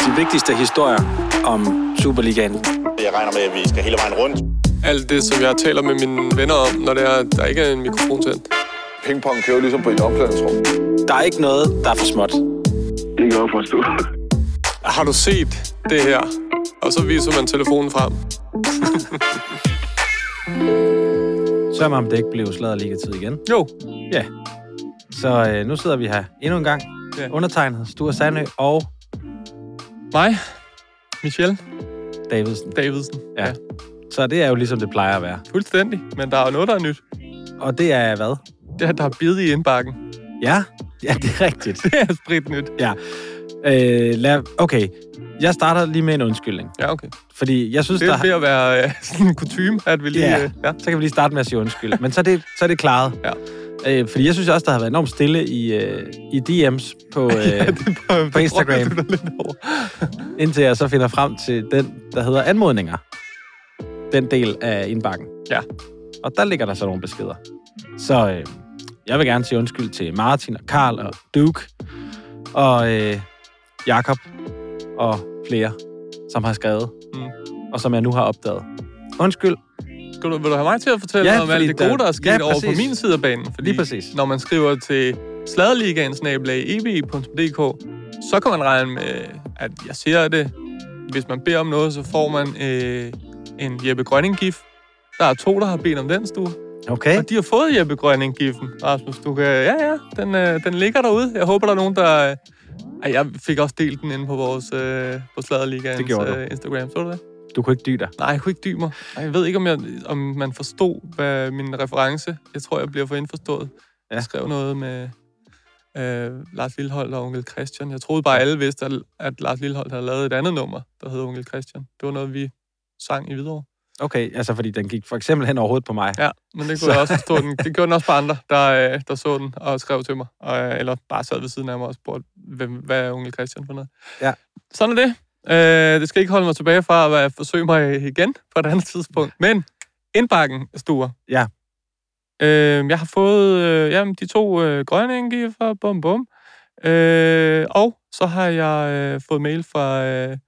De vigtigste historier om Superligaen. Jeg regner med, at vi skal hele vejen rundt. Alt det, som jeg taler med mine venner om, når det er, der ikke er en mikrofon tændt. Pingpong kører ligesom på et omklædningsrum. Der er ikke noget, der er for småt. Det kan jeg forstå. Har du set det her? Og så viser man telefonen frem. Mig, om det ikke blev sladderliga tid igen. Jo. Ja. Så øh, nu sidder vi her endnu en gang. Ja. Undertegnet Sture Sandø og Mig, Michelle Davidsen. Davidsen. Ja. Så det er jo ligesom det plejer at være. Fuldstændig. Men der er jo noget, der er nyt. Og det er hvad? Det er, der er bid i indbakken. Ja, ja det er rigtigt. Det er sprit nyt. ja. Øh, lad, okay, jeg starter lige med en undskyldning. Ja, okay. Fordi jeg synes, Det der... er ved at være øh, sådan en kutume, at vi lige... Ja, øh, ja. så kan vi lige starte med at sige undskyld. Men så er det, så er det klaret. Ja. Øh, fordi jeg synes også, der har været enormt stille i, øh, i DM's på, øh, ja, på, Instagram. Lidt over. indtil jeg så finder frem til den, der hedder anmodninger. Den del af indbakken. Ja. Og der ligger der så nogle beskeder. Så øh, jeg vil gerne sige undskyld til Martin og Karl og Duke og øh, Jakob og flere, som har skrevet, Mm. og som jeg nu har opdaget. Undskyld. Skal du, vil du have mig til at fortælle Ja, om alt det gode, der- er sket ja, over på min side af banen? Fordi Lige præcis. når man skriver til sladeligaen eb.dk, så kan man regne med, at jeg ser det. Hvis man beder om noget, så får man øh, en Jeppe Grønning-gif. Der er to, der har bedt om den, Stue. Okay. Og de har fået Jeppe Grønning-giffen. Rasmus, du kan... Ja, ja, den, øh, den ligger derude. Jeg håber, der er nogen, der... Øh... Jeg fik også delt den inde på vores øh, på du. øh, Instagram. Så du det? Du kunne ikke dybe dig. Nej, jeg kunne ikke dybe mig. Jeg ved ikke, om, jeg, om man forstod hvad min reference. Jeg tror, jeg bliver for indforstået. Ja. Jeg skrev noget med øh, Lars Lillehold og Onkel Christian. Jeg troede bare, alle vidste, at, at Lars Lillehold havde lavet et andet nummer, der hed Onkel Christian. Det var noget, vi sang i Hvidovre. Okay, altså fordi den gik for eksempel hen over hovedet på mig. Ja, men det kunne Så- jeg også forstå. Den. Det gjorde den også på andre, der, øh, der så den og skrev til mig. Og, øh, eller bare sad ved siden af mig og spurgte, hvem, hvad er Onkel Christian for noget? Ja. Sådan er det. Øh, det skal ikke holde mig tilbage fra at forsøge mig igen på et andet tidspunkt. Men indbakken, Sture. Ja. Øh, jeg har fået øh, jamen, de to øh, grønne indgiver, bum bum. Øh, og så har jeg øh, fået mail fra øh,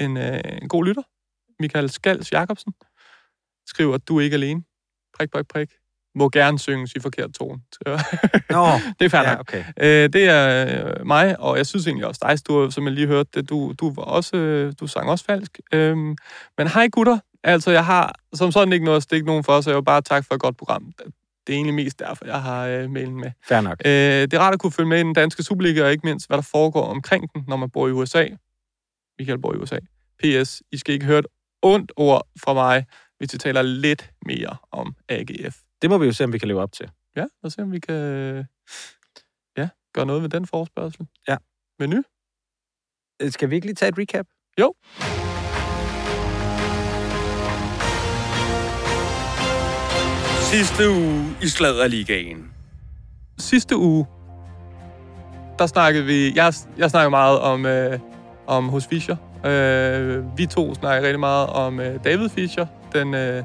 en, øh, en god lytter, Michael Skals Jacobsen. Skriver, at du er ikke alene. Prik, prik, prik. Må gerne synges i forkert tone. Nå, det er fair ja, okay. Øh, det er øh, mig, og jeg synes egentlig også dig, Sture, som jeg lige hørte det. Du, du, var også, øh, du sang også falsk. Øhm, men hej gutter. Altså, jeg har som sådan ikke noget at stikke nogen for, så jeg vil bare takke for et godt program. Det er egentlig mest derfor, jeg har øh, mailen med. Fair nok. Øh, det er rart at kunne følge med i den danske Superliga, og ikke mindst, hvad der foregår omkring den, når man bor i USA. Michael bor i USA. P.S. I skal ikke høre et ondt ord fra mig, hvis vi taler lidt mere om AGF. Det må vi jo se, om vi kan leve op til. Ja, og se om vi kan ja, gøre noget ved den forespørgsel. Ja. Menu? Øh, Skal vi ikke lige tage et recap? Jo. Sidste uge i Sladderligaen. Sidste uge, der snakkede vi... Jeg, jeg snakkede meget om, øh, om hos Fischer. Øh, vi to snakkede rigtig meget om øh, David Fischer, den, øh,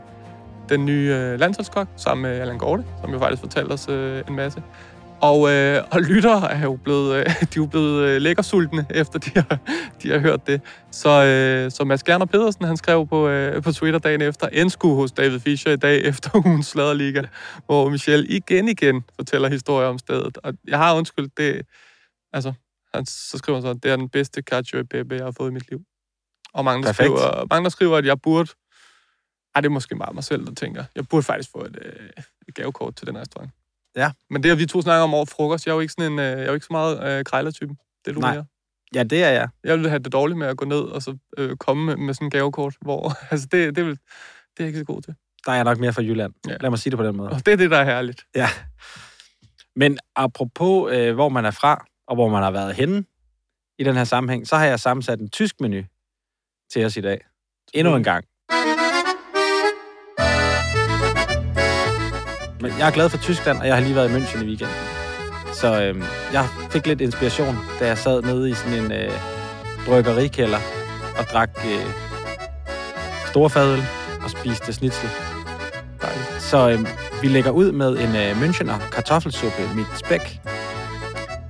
den nye øh, landsholdskok, sammen med Allan Gorte, som jo faktisk fortalte os øh, en masse. Og, øh, og lyttere er jo blevet, øh, de er jo blevet øh, lækkersultne, efter de har, de har hørt det. Så, øh, så Mads Gerner Pedersen, han skrev på, øh, på Twitter dagen efter, endsku hos David Fischer i dag efter ugens Sladerliga, hvor Michel igen igen fortæller historier om stedet. Og jeg har undskyldt det, altså, han, så skriver han så, det er den bedste cacio e pepe, jeg har fået i mit liv. Og mange, der Perfekt. skriver, mange, der skriver, at jeg burde, ej, det er måske bare mig selv, der tænker, jeg burde faktisk få et, øh, et gavekort til den restaurant. Ja. Men det har vi to snakker om over frokost. Jeg er jo ikke, sådan en, øh, jeg er jo ikke så meget øh, krejlertypen. Det er du Nej. mere. Ja, det er jeg. Jeg ville have det dårligt med at gå ned og så øh, komme med, med sådan en gavekort, hvor, altså det, det, vil, det er jeg ikke så god til. Der er jeg nok mere fra Jylland. Ja. Lad mig sige det på den måde. Og det er det, der er herligt. Ja. Men apropos, øh, hvor man er fra, og hvor man har været henne i den her sammenhæng, så har jeg sammensat en tysk menu til os i dag. Endnu en gang. Men jeg er glad for Tyskland, og jeg har lige været i München i weekenden. Så øh, jeg fik lidt inspiration, da jeg sad nede i sådan en øh, bryggerikælder og drak øh, store fadøl og spiste. Dejligt. Så øh, vi lægger ud med en øh, Münchener kartoffelsuppe mit spæk.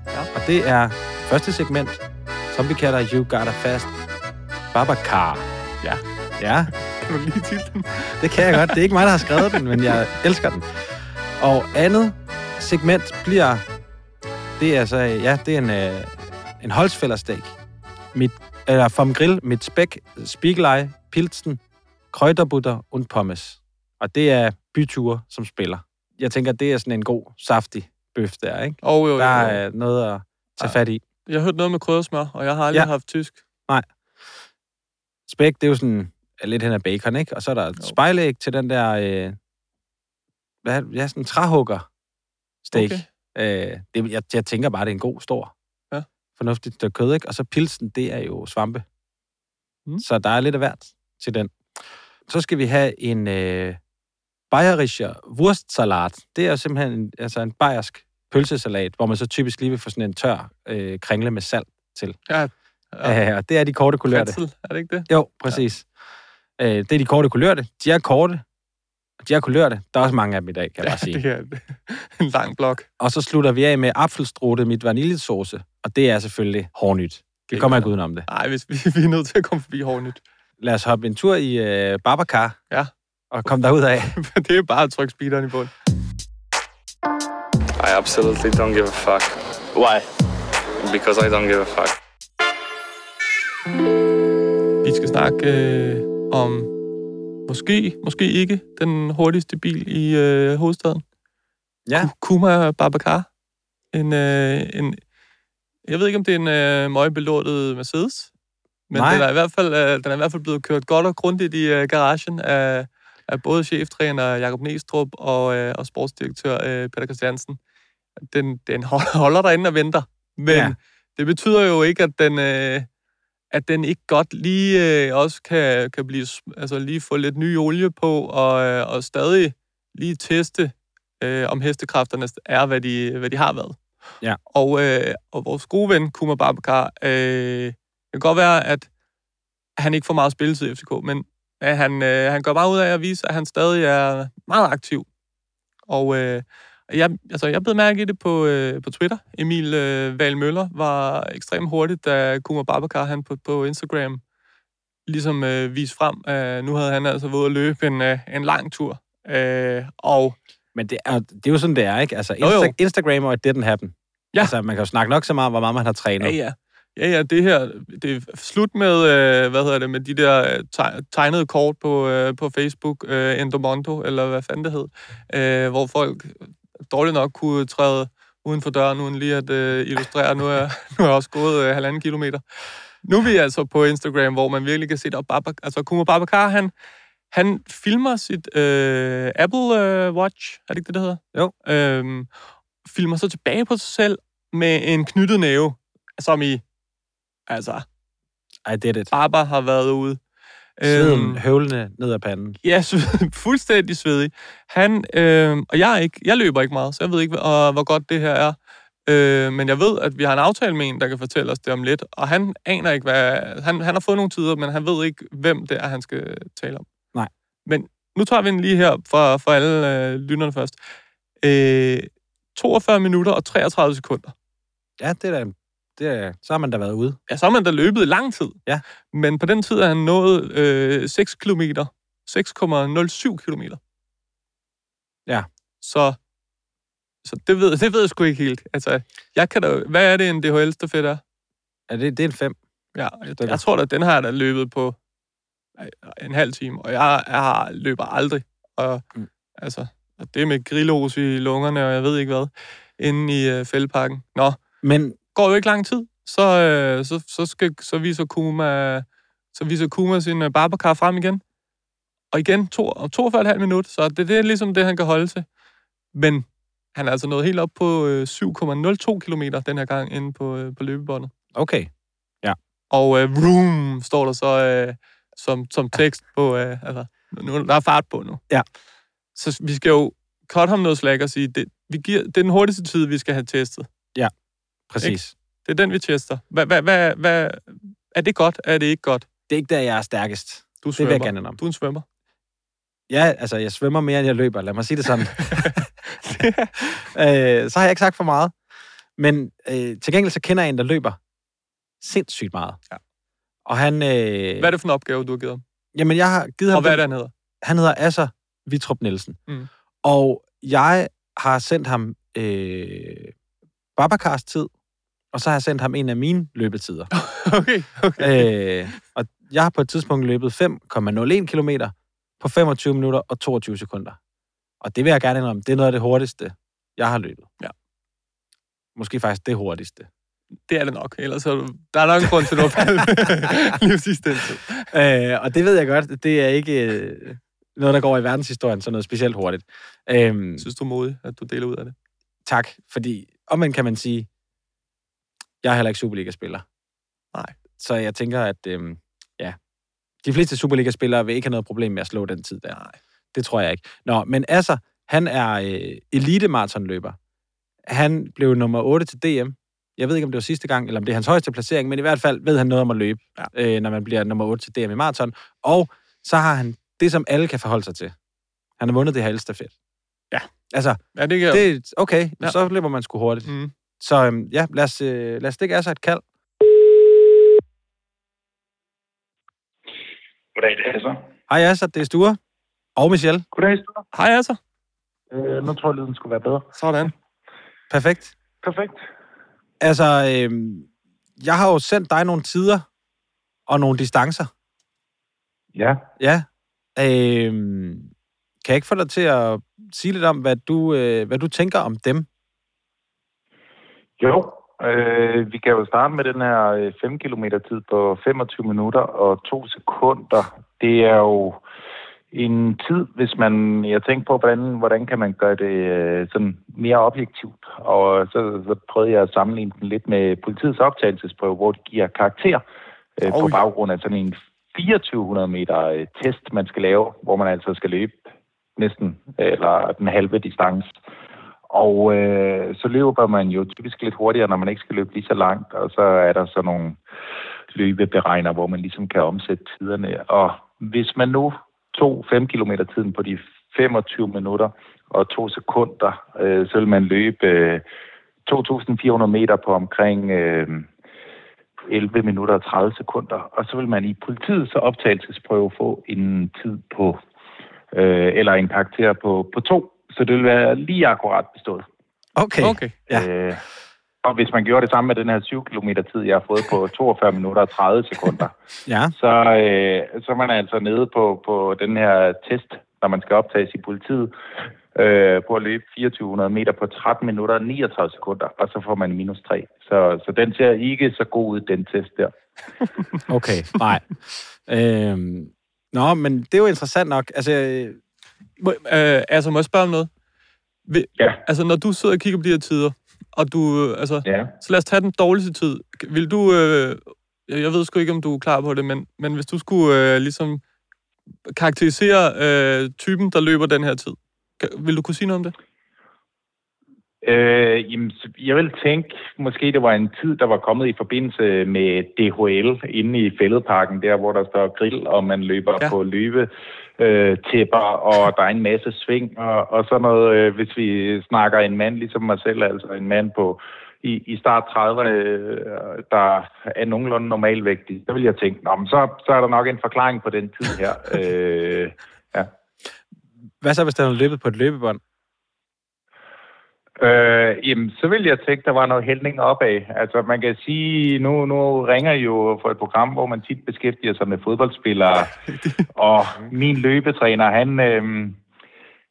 Ja. Og det er første segment. Zombie Katter, You Got a Fast. Babacar. Ja. Ja, Kan du lige titlen? det kan jeg godt. Det er ikke mig, der har skrevet den, men jeg elsker den. Og andet segment bliver... Det er så... Ja, det er en, øh, en holzfællersteak. Mit, eller vom Grill, mit spæk, spiegelei, pilsen, krøjterbutter und pommes. Og det er byture, som spiller. Jeg tænker, det er sådan en god, saftig bøf der, ikke? Og jo, jo, Der er noget at tage fat i. Jeg har hørt noget med kryddersmør, og jeg har aldrig Ja. ja. haft tysk. Spæk, det er jo sådan er lidt hen af bacon, ikke? Og så er der et spejlæg til den der... Øh, hvad, er- ja, sådan en træhugger steak. Okay. Øh, det, jeg, jeg tænker bare, det er en god, stor, Ja. fornuftigt stykke kød, ikke? Og så pilsen, det er jo svampe. Mm. Så der er lidt af hvert til den. Så skal vi have en øh, bayerischer Wurstsalat. Det er jo simpelthen en, altså en bayersk pølsesalat, hvor man så typisk lige vil få sådan en tør øh, kringle med salt til. Ja, Ja. Øh, og det er de korte kulørte. Pretzel, er det ikke det? Jo, præcis. Ja. Øh, det er de korte kulørte. De er korte, de er kulørte. Der er også mange af dem i dag, kan jeg Ja, bare sige. det er en lang blok. Og så slutter vi af med apfelstrute mit vaniljesauce, og det er selvfølgelig hårdnyt. Det kommer ikke udenom det. Nej, hvis vi, vi er nødt til at komme forbi hårdnyt. Lad os hoppe en tur i øh, Babacar. Ja. Og komme derud af. det er bare at trykke speederen i bund. I absolutely don't give a fuck Why? because I don't give a fuck. Vi skal snakke øh, om måske, måske ikke den hurtigste bil i øh, hovedstaden. Ja. Kuma Babacar. En, øh, en, jeg ved ikke, om det er en øh, møgbelortet Mercedes, men Nej. den er, i hvert fald, øh, den er i hvert fald blevet kørt godt og grundigt i øh, garagen af, af både cheftræner Jakob Næstrup og, øh, og sportsdirektør øh, Peter Christiansen. Den, den hold- holder derinde og venter, men ja. det betyder jo ikke, at den... Øh, at den ikke godt lige øh, også kan, kan blive, altså lige få lidt ny olie på, og, øh, og stadig lige teste, øh, om hestekræfterne er, hvad de, hvad de har været. Ja. Og, øh, og vores gode ven, Kuma Babacar, øh, det kan godt være, at han ikke får meget spilletid i FCK, men at han, øh, han gør meget ud af at vise, at han stadig er meget aktiv. Og øh, jeg, altså, jeg blev mærke i det på, øh, på Twitter. Emil øh, Val Møller var ekstremt hurtigt, da Kuma Babacar han på, på Instagram ligesom øh, viste frem, at nu havde han altså været at løbe en, øh, en lang tur. Øh, og Men det er, det er jo sådan, det er, ikke? Altså, Jo, jo. Insta- Instagram og it didn't happen. Ja. Altså, man kan jo snakke nok så meget om, hvor meget man har trænet. ja, ja. Ja, ja, det her, det er slut med, øh, hvad hedder det, med de der øh, teg- tegnede kort på, øh, på Facebook, øh, Endomondo, eller hvad fanden det hed, øh, hvor folk dårligt nok kunne træde uden for døren, uden lige at øh, illustrere, nu er, nu er jeg også gået øh, halvanden kilometer. Nu er vi altså på Instagram, hvor man virkelig kan se, at Baba, altså Kuma Babacar, han, han filmer sit øh, Apple øh, Watch, er det ikke det, det hedder? Jo. Øhm, filmer så tilbage på sig selv med en knyttet næve, som i, altså, I did it. Baba har været ude. Sveden høvlende ned ad panden. Ja, sved- fuldstændig svedig. Han, øh, og jeg, er ikke, jeg løber ikke meget, så jeg ved ikke, hvor, hvor godt det her er. Øh, men jeg ved, at vi har en aftale med en, der kan fortælle os det om lidt. Og han aner ikke, hvad... Han, han har fået nogle tider, men han ved ikke, hvem det er, han skal tale om. Nej. Men nu tager vi den lige her for, for alle øh, lytterne først. Øh, 42 minutter og 33 sekunder. Ja, det er da... Det så har man da været ude. Ja, så har man da løbet lang tid. Ja. Men på den tid er han nået øh, 6 km. 6,07 km. Ja. Så, så det, ved, det ved jeg sgu ikke helt. Altså, jeg kan da, hvad er det, en DHL-stafet er? Ja, det, det er en fem. Ja, jeg, jeg tror da, den har jeg da løbet på en halv time, og jeg, jeg har løber aldrig. Og, mm. altså, og det med grillos i lungerne, og jeg ved ikke hvad, inde i øh, fældeparken. Nå, Men går jo ikke lang tid, så, øh, så, så, skal, så viser Kuma, så viser Kuma sin øh, barberkar frem igen. Og igen, to, om 42,5 minut, så det, det er ligesom det, han kan holde til. Men han er altså nået helt op på øh, 7,02 km den her gang inde på, øh, på løbebåndet. okay. Og øh, vroom, står der så øh, som, som tekst på, øh, altså, nu, der er fart på nu. Ja. Så vi skal jo cut ham noget slag og sige, det, vi giver, det er den hurtigste tid, vi skal have testet. Præcis. Det er den, vi tester. Hvad, hvad, hvad, hvad, er det godt? Er det ikke godt? Det er ikke der, jeg er stærkest. Du Det vil jeg svømmer. gerne om. Du er en svømmer. Ja, altså, jeg svømmer mere, end jeg løber. Lad mig sige det sådan. øh, så har jeg ikke sagt for meget. Men øh, til gengæld så kender jeg en, der løber sindssygt meget. Ja. Og han... Øh, Hvad er det for en opgave, du har givet ham? Jamen, jeg har givet ham... Og hvad er det, han hedder? Han hedder Asser Vitrup Nielsen. Mm. Og jeg har sendt ham øh, Babakars tid, og så har jeg sendt ham en af mine løbetider. Okay, okay. øh, og jeg har på et tidspunkt løbet 5,01 km på 25 minutter og 22 sekunder. Og det vil jeg gerne indrømme, det er noget af det hurtigste, jeg har løbet. Ja. Måske faktisk det hurtigste. Det er det nok. Ellers er du, der er nok en grund til, at du har tid. Øh, og det ved jeg godt, det er ikke øh, noget, der går i verdenshistorien, så noget specielt hurtigt. Øh, Synes du er modig, at du deler ud af det? tak, fordi omvendt kan man sige, jeg er heller ikke Superliga-spiller. Nej. Så jeg tænker, at øh, ja, de fleste Superliga-spillere vil ikke have noget problem med at slå den tid der. Nej. Det tror jeg ikke. Nå, men altså, han er øh, elite-maratonløber. Han blev nummer 8 til DM. Jeg ved ikke, om det var sidste gang, eller om det er hans højeste placering, men i hvert fald ved han noget om at løbe, Ja. øh, når man bliver nummer 8 til DM i maraton. Og så har han det, som alle kan forholde sig til. Han har vundet det her elstafet. Ja. Altså, Ja, det kan det, okay, Ja. så løber man sgu hurtigt. Mm. Så øhm, ja, lad os, øh, lad os stikke altså et kald. Goddag, det er så. Hej Asser, det er Sture. Og Michelle. Goddag, Sture. Hej altså. Øh, nu tror jeg, lyden skulle være bedre. Sådan. Perfekt. Perfekt. Altså, øhm, jeg har jo sendt dig nogle tider og nogle distancer. Ja. Ja. Øhm, kan jeg ikke få dig til at sige lidt om, hvad du, øh, hvad du tænker om dem? Jo, øh, vi kan jo starte med den her øh, 5 km tid på 25 minutter og 2 sekunder. Det er jo en tid, hvis man... Jeg tænker på, hvordan, hvordan kan man gøre det øh, sådan mere objektivt. Og så, så prøvede jeg at sammenligne den lidt med politiets optagelsesprøve, hvor de giver karakter øh, på baggrund af sådan en 2400 meter øh, test, man skal lave, hvor man altså skal løbe næsten, eller den halve distance. Og øh, så løber man jo typisk lidt hurtigere, når man ikke skal løbe lige så langt, og så er der så nogle løbeberegner, hvor man ligesom kan omsætte tiderne. Og hvis man nu tog 5 km tiden på de 25 minutter og 2 sekunder, øh, så vil man løbe øh, 2.400 meter på omkring øh, 11 minutter og 30 sekunder. Og så vil man i politiets optagelsesprøve få en tid på, øh, eller en karakter på, på 2. Så det vil være lige akkurat bestået. Okay. Okay. Ja. Øh, og hvis man gjorde det samme med den her 7 km tid, jeg har fået på 42 minutter og 30 sekunder, Ja. så, øh, så er man altså nede på, på den her test, når man skal optages i politiet, øh, på at løbe 2400 meter på 13 minutter og 39 sekunder, og så får man minus 3. Så, så den ser ikke så god ud, den test der. Okay, nej. øhm, nå, men det er jo interessant nok. Altså, øh, Må, øh, altså, må jeg spørge om noget? Vil, Ja. Altså, når du sidder og kigger på de her tider, og du, altså, Ja. så lad os tage den dårligste tid. Vil du, øh, jeg ved sgu ikke, om du er klar på det, men, men hvis du skulle øh, ligesom karakterisere øh, typen, der løber den her tid, vil du kunne sige noget om det? Øh, jamen, jeg vil tænke, måske det var en tid, der var kommet i forbindelse med DHL inde i fældeparken, der hvor der står grill, og man løber Ja. på løbe øh, tæpper, og der er en masse sving, og, og sådan noget, øh, hvis vi snakker en mand ligesom mig selv, altså en mand på i, i start 30'erne, øh, der er nogenlunde normalvægtig, så vil jeg tænke, Nå, men så, så er der nok en forklaring på den tid her. øh, ja. hvad så, hvis den har løbet på et løbebånd? Øh, jamen, så vil jeg tænke, der var noget hældning opad. Altså, man kan sige, nu, nu ringer I jo for et program, hvor man tit beskæftiger sig med fodboldspillere, og min løbetræner, han, øh,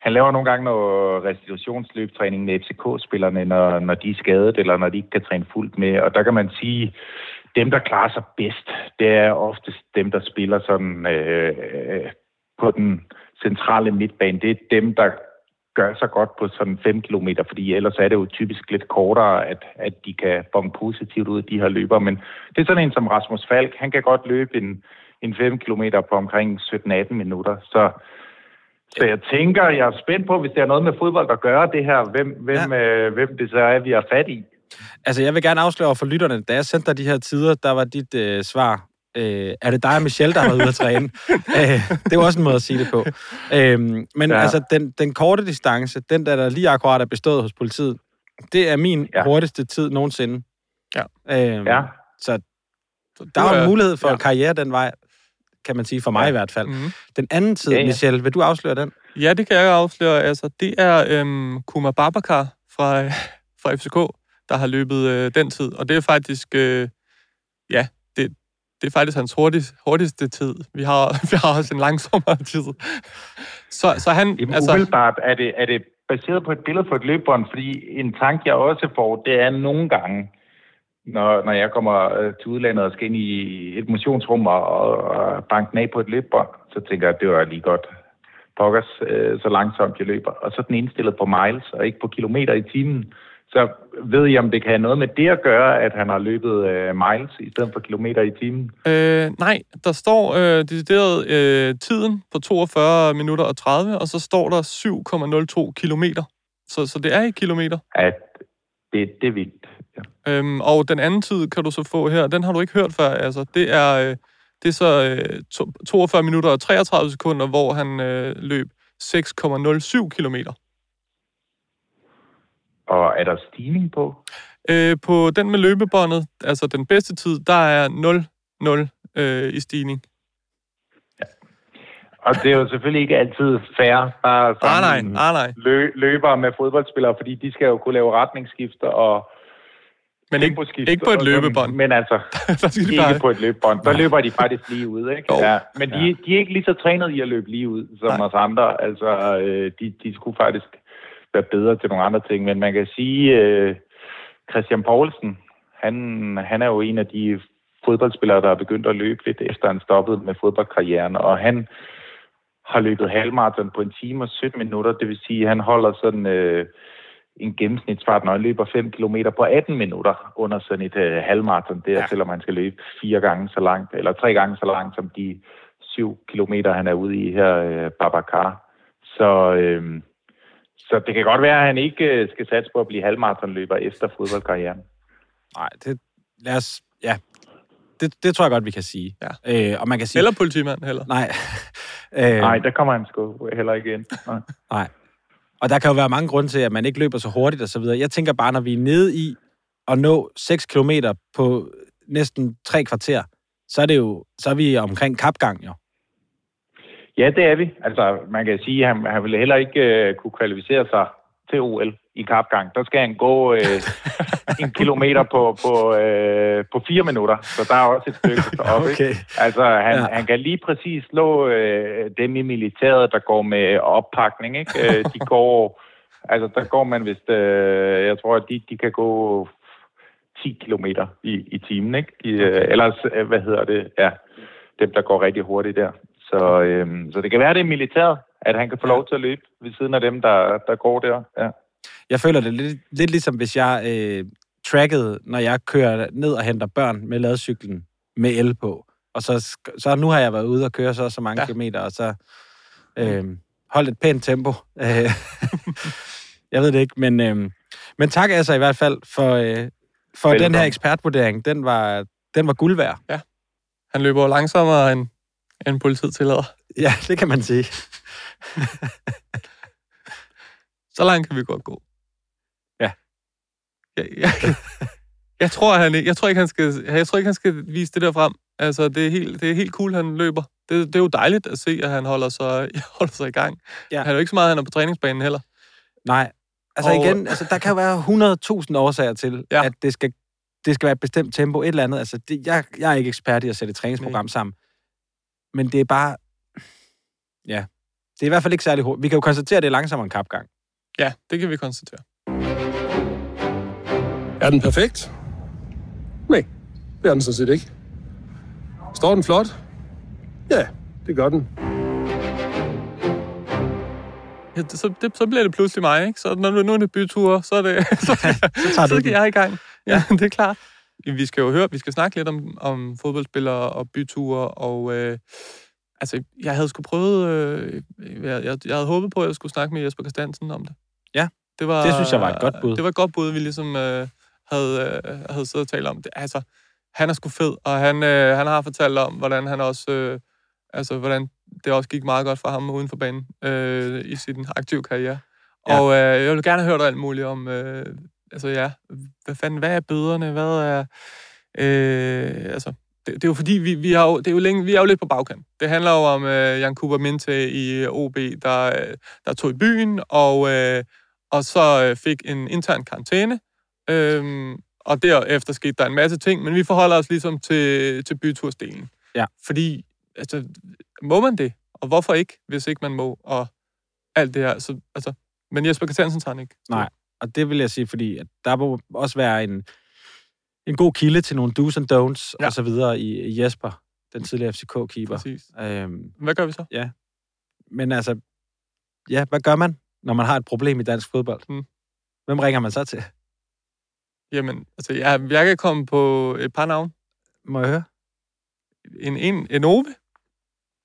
han laver nogle gange noget restitutionsløbetræning med FCK-spillerne, når, når de er skadet, eller når de ikke kan træne fuldt med, og der kan man sige, dem, der klarer sig bedst, det er oftest dem, der spiller sådan øh, øh, på den centrale midtbane. Det er dem, der gør sig godt på sådan 5 km, fordi ellers er det jo typisk lidt kortere, at, at de kan bonge positivt ud af de her løber. Men det er sådan en som Rasmus Falk, han kan godt løbe en, en 5 km på omkring 17-18 minutter. Så, så jeg tænker, jeg er spændt på, hvis det er noget med fodbold at gøre det her, hvem, hvem, ja. øh, hvem det så er, vi har fat i. Altså, jeg vil gerne afsløre for lytterne, da jeg sendte dig de her tider, der var dit øh, svar, øh, er det dig og Michelle, der har været ude at træne? øh, det var også en måde at sige det på. Øh, men ja. Altså, den, den korte distance, den der, der lige akkurat er bestået hos politiet, det er min ja. Hurtigste tid nogensinde. Ja. Øh, Ja. Så der er jo er- en mulighed for ja. karriere den vej, kan man sige, for mig Ja. i hvert fald. Mhm. Den anden tid, ja. ja. Michelle, vil du afsløre den? Ja, det kan jeg afsløre. Altså, det er øhm, Kuma Babakar fra, fra FCK, der har løbet øh, den tid. Og det er faktisk, øh, ja, det, er faktisk hans hurtigst, hurtigste tid. Vi har, vi har også en langsommere tid. Så, så han, Jamen, altså, umiddelbart er det, er det baseret på et billede på et løbbånd, fordi en tanke, jeg også får, det er nogle gange, når, når jeg kommer øh, til udlandet og skal ind i et motionsrum og, og, banke den af på et løbbånd, så tænker jeg, at det var lige godt. Pokkers, øh, så langsomt jeg løber. Og så er den indstillet på miles og ikke på kilometer i timen. Så ved jeg, om det kan have noget med det at gøre, at han har løbet øh, miles i stedet for kilometer i timen. øh, nej, der står øh, decideret øh, tiden på 42 minutter og 30, og så står der 7,02 kilometer. Så, så det er i kilometer. At det, det er vildt. Ja. Øhm, og den anden tid kan du så få her, den har du ikke hørt før. Altså, det er, øh, det er så øh, to- 42 minutter og 33 sekunder, hvor han øh, løb 6,07 kilometer. Og er der stigning på? Øh, på den med løbebåndet, altså den bedste tid, der er 0-0 øh, i stigning. Og det er jo selvfølgelig ikke altid fair, bare Nej, nej, sammen nej, lø- løbere med fodboldspillere, fordi de skal jo kunne lave retningsskifter og Men ikke, ikke på et løbebånd. Men altså, der skal de ikke bare... på et løbebånd. Der løber de faktisk lige ud, ikke? Jo. Ja. Men de, de er ikke lige så trænet i at løbe lige ud, som Nej. os andre. Altså, øh, de, de skulle faktisk være bedre til nogle andre ting. Men man kan sige, øh, Christian Poulsen, han, han er jo en af de fodboldspillere, der er begyndt at løbe lidt efter han stoppede med fodboldkarrieren. Og han har løbet halvmarathon på en time og 17 minutter. Det vil sige, at han holder sådan øh, en gennemsnitsfart, når han løber 5 km på 18 minutter under sådan et øh, halvmarathon der, ja. selvom han skal løbe fire gange så langt, eller tre gange så langt som de 7 kilometer, han er ude i her, øh, Babacar. Så, øh, så det kan godt være, at han ikke øh, skal satse på at blive halvmaratonløber efter fodboldkarrieren. Nej, det, lad os, ja, det, det tror jeg godt, vi kan sige. Ja. Øh, og man kan sige... Eller politimand heller. Nej. øh, Nej, der kommer han sgu heller ikke ind. Nej. Nej. Og der kan jo være mange grunde til, at man ikke løber så hurtigt og så videre. Jeg tænker bare, når vi er nede i at nå 6 km på næsten tre kvarter, så er det jo, så er vi omkring kapgang jo. Ja, det er vi. Altså, man kan sige, at han, han ville heller ikke øh, kunne kvalificere sig til OL i kapgang. Der skal han gå øh, en kilometer på, på, øh, på fire minutter, så der er også et stykke op. Ikke? Okay. Altså, han, Ja. ja. han kan lige præcis slå øh, dem i militæret, der går med oppakning. Ikke? Øh, de går, altså, der går man vist, øh, jeg tror, at de, de kan gå 10 kilometer i, i timen. Ikke? De, øh, ellers, øh, hvad hedder det, ja, dem, der går rigtig hurtigt der. Så, øhm, så det kan være, det er militæret, at han kan få lov til at løbe ved siden af dem, der, der går der. Ja. Jeg føler det lidt, lidt ligesom, hvis jeg øh, trackede, når jeg kører ned og henter børn med ladcyklen med el på. Og så, så nu har jeg været ude og køre så, så mange Ja. ja. kilometer, og så øh, holdt et pænt tempo. Jeg ved det ikke, men, øh, men tak altså i hvert fald for, øh, for den her ekspertvurdering. Den var, den var guld værd. Han løber langsommere, end, end politiet tillader. Ja, det kan man sige. Så langt kan vi godt gå. Ja. Jeg, jeg, jeg, tror, han, jeg, tror ikke, han skal, jeg tror ikke, han skal vise det der frem. Altså, det er helt, det er helt cool, han løber. Det, det er jo dejligt at se, at han holder sig, holder sig i gang. Ja. Han er jo ikke så meget, han er på træningsbanen heller. Nej. Altså Og- igen, altså, der kan jo være 100.000 årsager til, Ja. at det skal, det skal være et bestemt tempo, et eller andet. Altså, det, jeg, jeg er ikke ekspert i at sætte et træningsprogram sammen. Men det er bare... Ja. Det er i hvert fald ikke særlig hurtigt. Vi kan jo konstatere, at det er langsommere end kapgang. Ja, det kan vi konstatere. Er den perfekt? Nej, det er den sådan set ikke. Står den flot? Ja, det gør den. Ja, det, så, det, så bliver det pludselig mig, ikke? Så når nu, nu er det byture, så er det... Så, så, tager så du skal den. jeg i gang. Ja, det er klart. Vi skal jo høre, vi skal snakke lidt om, om fodboldspillere og byture, og øh, altså, jeg havde sgu prøvet, øh, jeg, jeg, jeg havde håbet på, at jeg skulle snakke med Jesper Christiansen om det. Ja, det, var, det synes jeg var et godt bud. Det var et godt bud, vi ligesom øh, havde, øh, havde siddet og talt om. Det, altså, han er sgu fed, og han, øh, han har fortalt om, hvordan han også, øh, altså, hvordan det også gik meget godt for ham uden for banen øh, i sin aktive karriere. Ja. Og øh, jeg vil gerne høre dig alt muligt om, øh, altså ja, hvad fanden, hvad er bøderne, hvad er, øh, altså, det, det er jo fordi, vi, vi, har jo, det er jo længe, vi er jo lidt på bagkant. Det handler jo om øh, Jan Cooper Minte i OB, der, øh, der tog i byen, og, øh, og så øh, fik en intern karantæne. Øh, og derefter skete der en masse ting, men vi forholder os ligesom til, til bytursdelen. Ja. Fordi, altså, må man det? Og hvorfor ikke, hvis ikke man må? Og alt det her. Så, altså, men Jesper Christiansen tager den ikke. Nej, og det vil jeg sige, fordi at der må også være en, en god kilde til nogle do's and don'ts Ja. og så videre i, i Jesper, den tidligere FCK-keeper. Præcis. Øhm, Hvad gør vi så? men altså, ja, hvad gør man, når man har et problem i dansk fodbold? Mm. Hvem ringer man så til? Jamen, altså, jeg, jeg kan komme på et par navne. Må jeg høre? En, en, en Ove.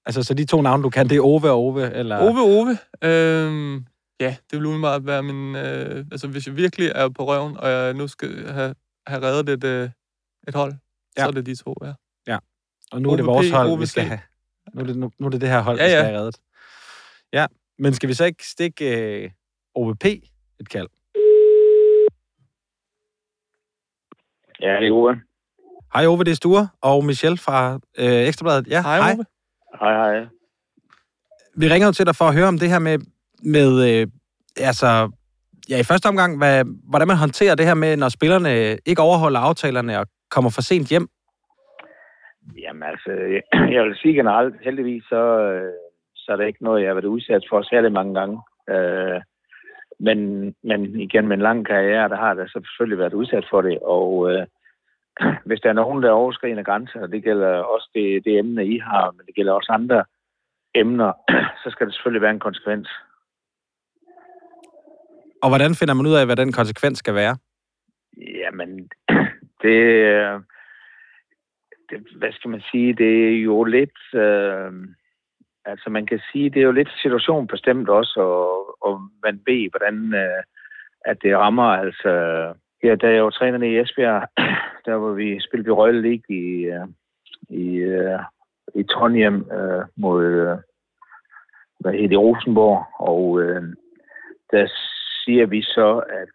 Altså, så de to navne, du kan, det er Ove og Ove, eller... Ove Ove. Øhm, ja, det vil umiddelbart være min... Øh, altså, hvis jeg virkelig er på røven, og jeg nu skal have, have reddet et, øh, et hold, ja. Ja. så er det de to, ja. Og nu er det OVP, vores hold, vi OVC. skal have. Nu er det, nu, nu er det det her hold, Ja, ja, vi skal ja. have reddet. Ja, men skal vi så ikke stikke øh, OVP et kald? Ja, det er Ove. Hej Ove, det er Sture og Michelle fra øh, Ekstrabladet. Ja, Hej, Ove. Hej, hej. Vi ringer jo til dig for at høre om det her med, med øh, altså, ja, i første omgang, hvad, hvordan man håndterer det her med, når spillerne ikke overholder aftalerne og kommer for sent hjem. Jamen altså, jeg vil sige generelt, heldigvis, så, øh, så er det ikke noget, jeg har været udsat for særlig mange gange. Øh, men, men igen, med en lang karriere, der har jeg så selvfølgelig været udsat for det, og øh, hvis der er nogen, der overskrider grænser, og det gælder også det, det emne, I har, men det gælder også andre emner, så skal det selvfølgelig være en konsekvens. Og hvordan finder man ud af, hvad den konsekvens skal være? Jamen, det, det, hvad skal man sige, det er jo lidt, øh, altså man kan sige, det er jo lidt situationbestemt også, og, og man ved, hvordan øh, at det rammer, altså, ja, da jeg var træner i Esbjerg, der hvor vi spillede ved Royal League i, øh, i, øh, i Trondheim øh, mod, øh, hvad hedder det, Rosenborg, og øh, der siger vi så, at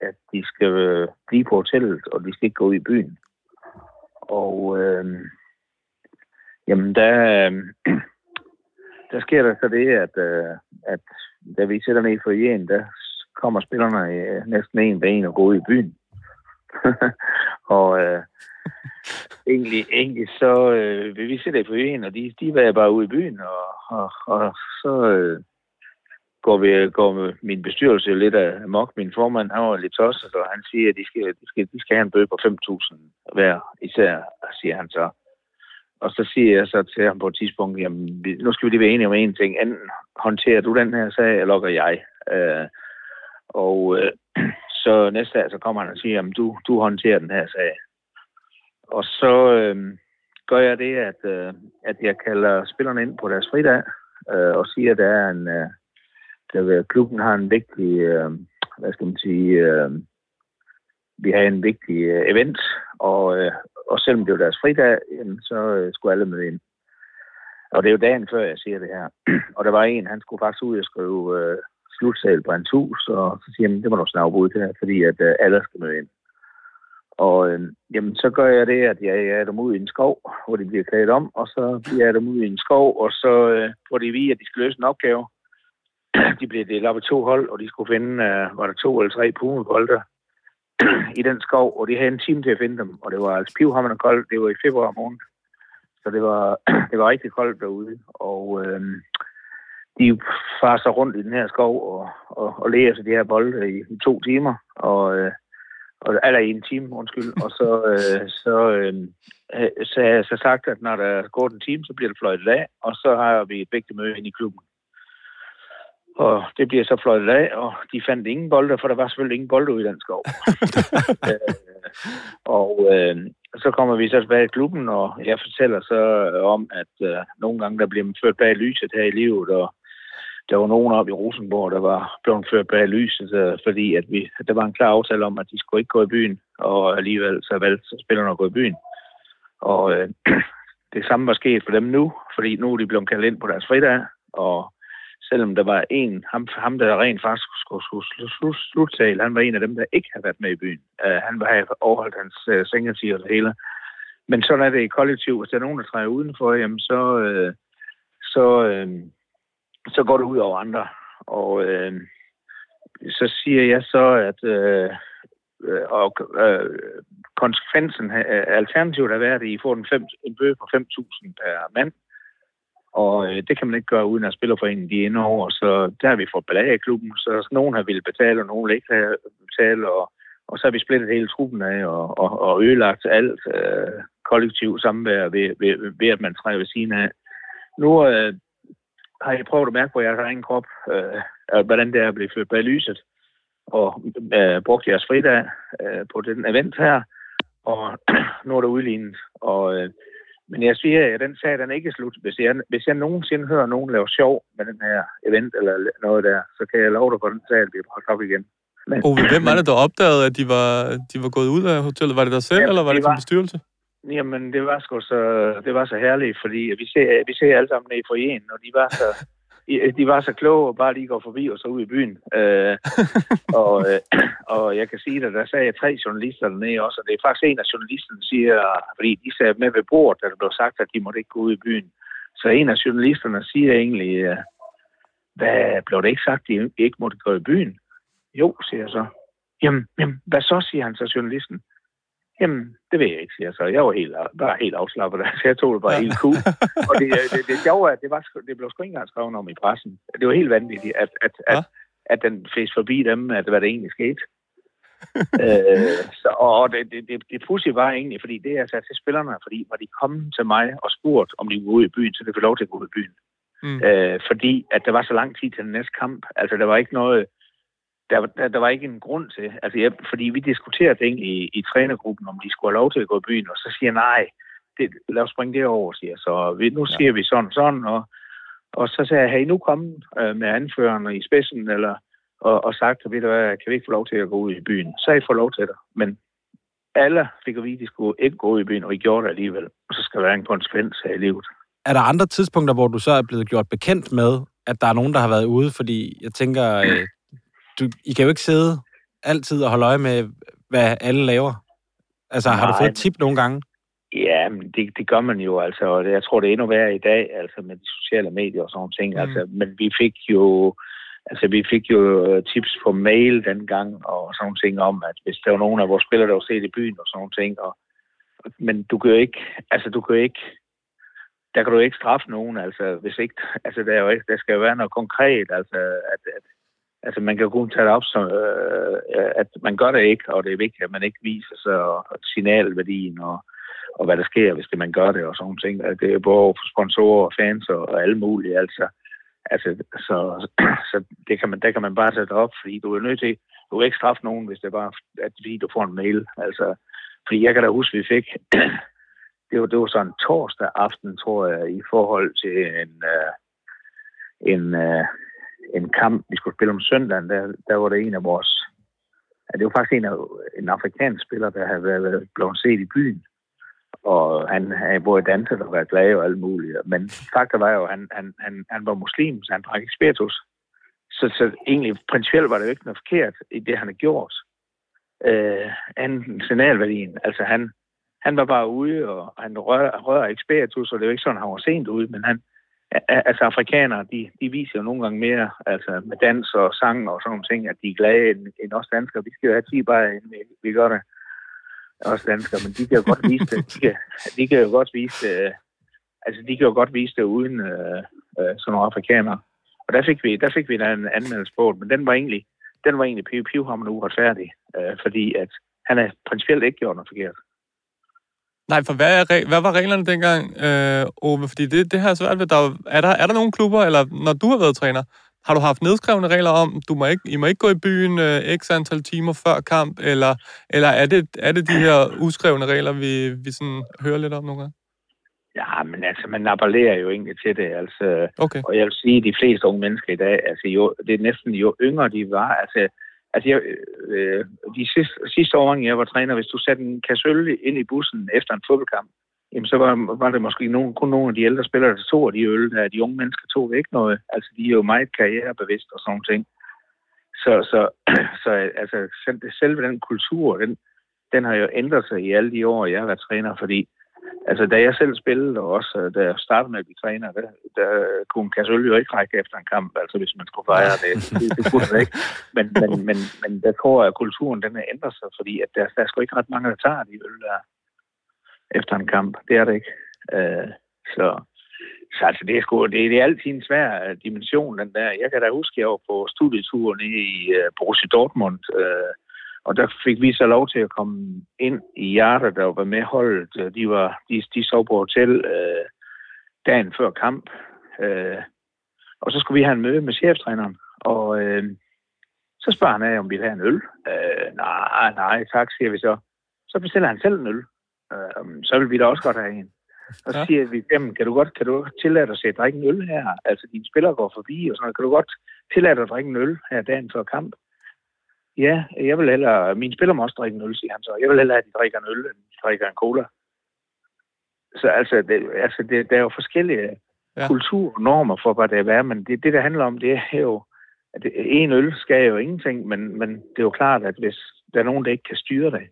at de skal øh, blive på hotellet, og de skal ikke gå ud i byen. Og øh, jamen, der, øh, der sker der så det, at, øh, at da vi sætter ned i forjen, der kommer spillerne øh, næsten en ved en og går ud i byen. og øh, egentlig, egentlig så øh, vil vi sætte i forjen, og de, de var bare ude i byen, og, og, og så... Øh, går, vi, går min bestyrelse lidt af mok. Min formand, han var lidt tosset, og han siger, at de skal, de skal, de skal have en bøde på 5.000 hver især, siger han så. Og så siger jeg så til ham på et tidspunkt, jamen, vi- nu skal vi lige være enige om en ting. Enten håndterer du den her sag, eller gør jeg. Øh, og øh, så næste dag, så kommer han og siger, jamen, du, du håndterer den her sag. Og så øh, gør jeg det, at, øh, at jeg kalder spillerne ind på deres fridag, øh, og siger, at der er en... Øh, der, klubben har en vigtig, øh, hvad skal man sige, øh, vi har en vigtig øh, event, og, øh, og selvom det var deres fridag, så øh, skulle alle med ind. Og det er jo dagen før, jeg siger det her. og der var en, han skulle faktisk ud og skrive øh, slutsal på hans hus, og så siger han, det må du snakke ud det her, fordi at øh, alle skal med ind. Og øh, jamen, så gør jeg det, at jeg, jeg er dem ud i en skov, hvor de bliver klædt om, og så bliver jeg dem ud i en skov, og så øh, får de vide, at de skal løse en opgave. De blev delt op i to hold, og de skulle finde, øh, var der to eller tre pumebolde i den skov, og de havde en time til at finde dem, og det var altså pivhammerende koldt, det var i februar måned. Så det var, det var rigtig koldt derude, og øh, de farer så rundt i den her skov og, og, og læger sig de her bolde i, i to timer, og, øh, og, eller i en time, undskyld, og så, øh, så, øh, så jeg så sagt, at når der er gået en time, så bliver det fløjtet af, og så har vi et vigtigt møde inde i klubben. Og det bliver så fløjtet af, og de fandt ingen bolde, for der var selvfølgelig ingen bolde ude i den skov. øh, og øh, så kommer vi så tilbage i klubben, og jeg fortæller så øh, om, at øh, nogle gange der bliver man ført bag lyset her i livet, og der var nogen oppe i Rosenborg, der var blevet ført bag lyset, så, fordi at vi, der var en klar aftale om, at de skulle ikke gå i byen, og alligevel så valgte spillerne at gå i byen. Og øh, det samme var sket for dem nu, fordi nu er de blevet kaldt ind på deres fridag, og selvom der var en, ham, ham der rent faktisk skulle, skulle sl sl sluttale, han var en af dem, der ikke havde været med i byen. Uh, han var overholdt hans øh, uh, sengetid og det hele. Men sådan er det i kollektiv. Hvis der er nogen, der træder udenfor, jamen så, uh, så, uh, så går det ud over andre. Og uh, så siger jeg så, at øh, og, uh, konsekvensen, øh, alternativet har været, at I får en, fem, en bøde på 5.000 per mand. Og øh, det kan man ikke gøre, uden at spillerforeningen de er inde over. Så der har vi fået ballade i klubben. Så nogen har ville betale, og nogen vil ikke have betale. Og, og så har vi splittet hele truppen af og, og, og ødelagt alt øh, kollektivt samvær ved, ved, ved, at man træder ved siden af. Nu øh, har jeg prøvet at mærke på jeres egen krop, øh, hvordan det er at blive ført bag lyset og øh, brugt jeres fridag øh, på den event her, og nu er det udlignet. Og, øh, men jeg siger, at den sag den er ikke slut. Hvis jeg, hvis jeg nogensinde hører nogen lave sjov med den her event eller noget der, så kan jeg love dig at den sag bliver bragt op igen. Men, Ove, hvem var det, der opdagede, at de var, de var gået ud af hotellet? Var det dig selv, ja, eller var det, det var, bestyrelse? Jamen, det var sgu så, det var så herligt, fordi vi ser, vi ser alle sammen nede i foyeren, og de var så, de var så kloge og bare lige går forbi og så ud i byen. Øh, og, øh, og jeg kan sige, at der sagde jeg tre journalister dernede også, og det er faktisk en af journalisterne, siger, fordi de sagde med ved bordet, da der blev sagt, at de måtte ikke gå ud i byen. Så en af journalisterne siger egentlig, øh, hvad blev det ikke sagt, at de ikke måtte gå i byen? Jo, siger jeg så. Jamen, jamen, hvad så, siger han så, journalisten. Jamen, det ved jeg ikke, siger jeg så. Jeg var helt, bare helt afslappet, så jeg tog det bare ja. helt cool. Og det, det, det sjove er, at det, var, det blev sgu ikke engang skrevet om i pressen. Det var helt vanvittigt, at, at, ja. at, at den fæs forbi dem, at hvad der egentlig skete. øh, så, og det, det, det, det pudsige var egentlig, fordi det er sat til spillerne, fordi var de kommet til mig og spurgt, om de ville ud i byen, så det få lov til at gå ud i byen. Mm. Øh, fordi at der var så lang tid til den næste kamp. Altså, der var ikke noget der, der, der var ikke en grund til. Altså, jeg, fordi vi diskuterede ting i, i trænergruppen, om de skulle have lov til at gå i byen, og så siger jeg, nej, det, lad os springe det over, siger Så vi, nu siger ja. vi sådan sådan, og, og så sagde jeg, har I nu kommet øh, med anførerne i spidsen, eller, og, og sagt, ved du hvad, kan vi ikke få lov til at gå ud i byen? Så har I fået lov til det. Men alle fik at vide, at de skulle ikke gå ud i byen, og I gjorde det alligevel. Og så skal der være en konsekvens af livet. Er der andre tidspunkter, hvor du så er blevet gjort bekendt med, at der er nogen, der har været ude? Fordi jeg tænker, øh, du, I kan jo ikke sidde altid og holde øje med, hvad alle laver. Altså, Nej. har du fået et tip nogle gange? Ja, men det, det gør man jo, altså, og jeg tror, det er endnu værre i dag, altså med de sociale medier og sådan ting, mm. altså, men vi fik jo, altså, vi fik jo øh, tips på mail dengang, og sådan ting om, at hvis der var nogen af vores spillere, der var set i byen og sådan ting, og, men du kan jo ikke, altså, du kan jo ikke, der kan du ikke straffe nogen, altså, hvis ikke, altså, der, er jo ikke, der skal jo være noget konkret, altså, at, at altså man kan jo kun tage det op, som, øh, øh, at man gør det ikke, og det er vigtigt, at man ikke viser sig og, og signalværdien og, og hvad der sker, hvis det man gør det og sådan ting. Altså, det er både for sponsorer og fans og, og alle mulige, altså. Altså, så, så det kan man, der kan man bare sætte op, fordi du er nødt til, du kan ikke straffe nogen, hvis det er bare, at fordi du får en mail. Altså, fordi jeg kan da huske, vi fik, det var, det var sådan torsdag aften, tror jeg, i forhold til en, øh, en, øh, en kamp, vi skulle spille om søndagen, der, der var det en af vores... Ja, det var faktisk en, af, en afrikansk spiller, der havde været blevet set i byen. Og han havde både danset og været glad og alt muligt. Men fakta var jo, at han, han, han, han var muslim, så han drak ikke spiritus. Så, så egentlig principielt var det jo ikke noget forkert i det, han havde gjort. Øh, anden signalværdien. Altså han, han var bare ude, og han rører, rør ikke spiritus, og det var ikke sådan, han var sent ude, men han, altså afrikanere, de, de viser jo nogle gange mere, altså med dans og sang og sådan nogle ting, at de er glade end, end os danskere. Vi skal jo have 10 bare, end vi, vi gør det. Os danskere, men de kan jo godt vise det. De kan, de kan jo godt vise det, øh, altså de kan jo godt vise det uden øh, øh, sådan nogle afrikanere. Og der fik vi, der fik vi en anmeldelse på, men den var egentlig, den var egentlig piv, piv ham uretfærdig, øh, fordi at han er principielt ikke gjort noget forkert. Nej, for hvad, er, hvad var reglerne dengang, øh, Ove? Fordi det, det her svært ved. Der, er, der, er der nogle klubber, eller når du har været træner, har du haft nedskrevne regler om, du må ikke, I må ikke gå i byen øh, x antal timer før kamp, eller, eller er, det, er det de her uskrevne regler, vi, vi sådan hører lidt om nogle gange? Ja, men altså, man appellerer jo egentlig til det, altså. Okay. Og jeg vil sige, at de fleste unge mennesker i dag, altså, jo, det er næsten jo yngre de var, altså, Altså, jeg, øh, de sidste, sidste år, jeg var træner, hvis du satte en kasse øl ind i bussen efter en fodboldkamp, jamen så var, var det måske nogen, kun nogle af de ældre spillere, der tog de øl, der de unge mennesker tog ikke noget. Altså, de er jo meget karrierebevidste og sådan ting. Så, så, så altså, selve den kultur, den, den har jo ændret sig i alle de år, jeg har været træner, fordi Altså, da jeg selv spillede, og også øh, da jeg startede med at blive træner, der, der kunne en kasse jo ikke række efter en kamp, altså hvis man skulle fejre det. Det, det kunne det ikke. Men, men, men, men jeg tror, at kulturen den er ændret sig, fordi at der, der er sgu ikke ret mange, der tager de øl der efter en kamp. Det er det ikke. Øh, så, så altså, det er, sgu, det, det er altid en svær øh, dimension, den der. Jeg kan da huske, at jeg var på studieturen i uh, Borussia Dortmund, uh, og der fik vi så lov til at komme ind i hjerter, der var med holdet. De, var, de, de sov på hotel øh, dagen før kamp. Øh, og så skulle vi have en møde med cheftræneren. Og øh, så spørger han af, om vi vil have en øl. Øh, nej, nej, tak, siger vi så. Så bestiller han selv en øl. Øh, så vil vi da også godt have en. Og så siger vi, jamen, kan du godt, kan du tillade dig at drikke en øl her? Altså, dine spillere går forbi og sådan noget. Kan du godt tillade dig at drikke en øl her dagen før kamp? Ja, jeg vil hellere... Mine spillere må også drikke en øl, siger han så. Jeg vil hellere, at de drikker en øl, end de drikker en cola. Så altså, det, altså det, der er jo forskellige ja. kulturnormer for, hvad det er, men det, det, der handler om, det er jo, at en øl skal jo ingenting, men, men det er jo klart, at hvis der er nogen, der ikke kan styre det,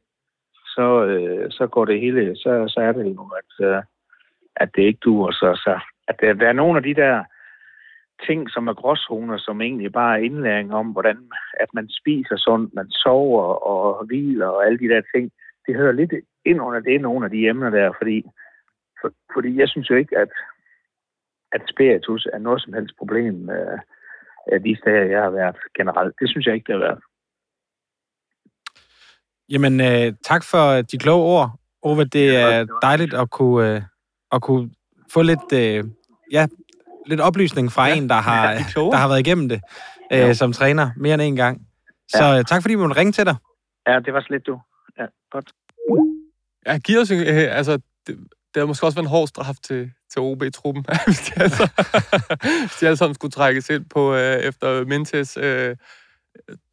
så, øh, så går det hele, så, så er det jo, at, øh, at det ikke duer. Så, så at der, der er nogle af de der ting, som er gråzoner, som egentlig bare er indlæring om, hvordan at man spiser sundt, man sover og hviler og alle de der ting. Det hører lidt ind under det, nogle af de emner der, fordi, for, fordi jeg synes jo ikke, at, at spiritus er noget som helst problem øh, af de steder, jeg har været generelt. Det synes jeg ikke, det har været. Jamen, øh, tak for de kloge ord, Ove. Det er dejligt at kunne, øh, at kunne få lidt, øh, ja, lidt oplysning fra ja, en, der har, ja, der har været igennem det øh, som træner mere end en gang. Så ja. Øh, tak fordi vi måtte ringe til dig. Ja, det var slet du. Ja, godt. Ja, giver os, øh, altså, det, det har måske også været en hård straf til, til OB-truppen, hvis de, altså, hvis de alle sammen skulle trækkes ind på øh, efter Mintes. Øh,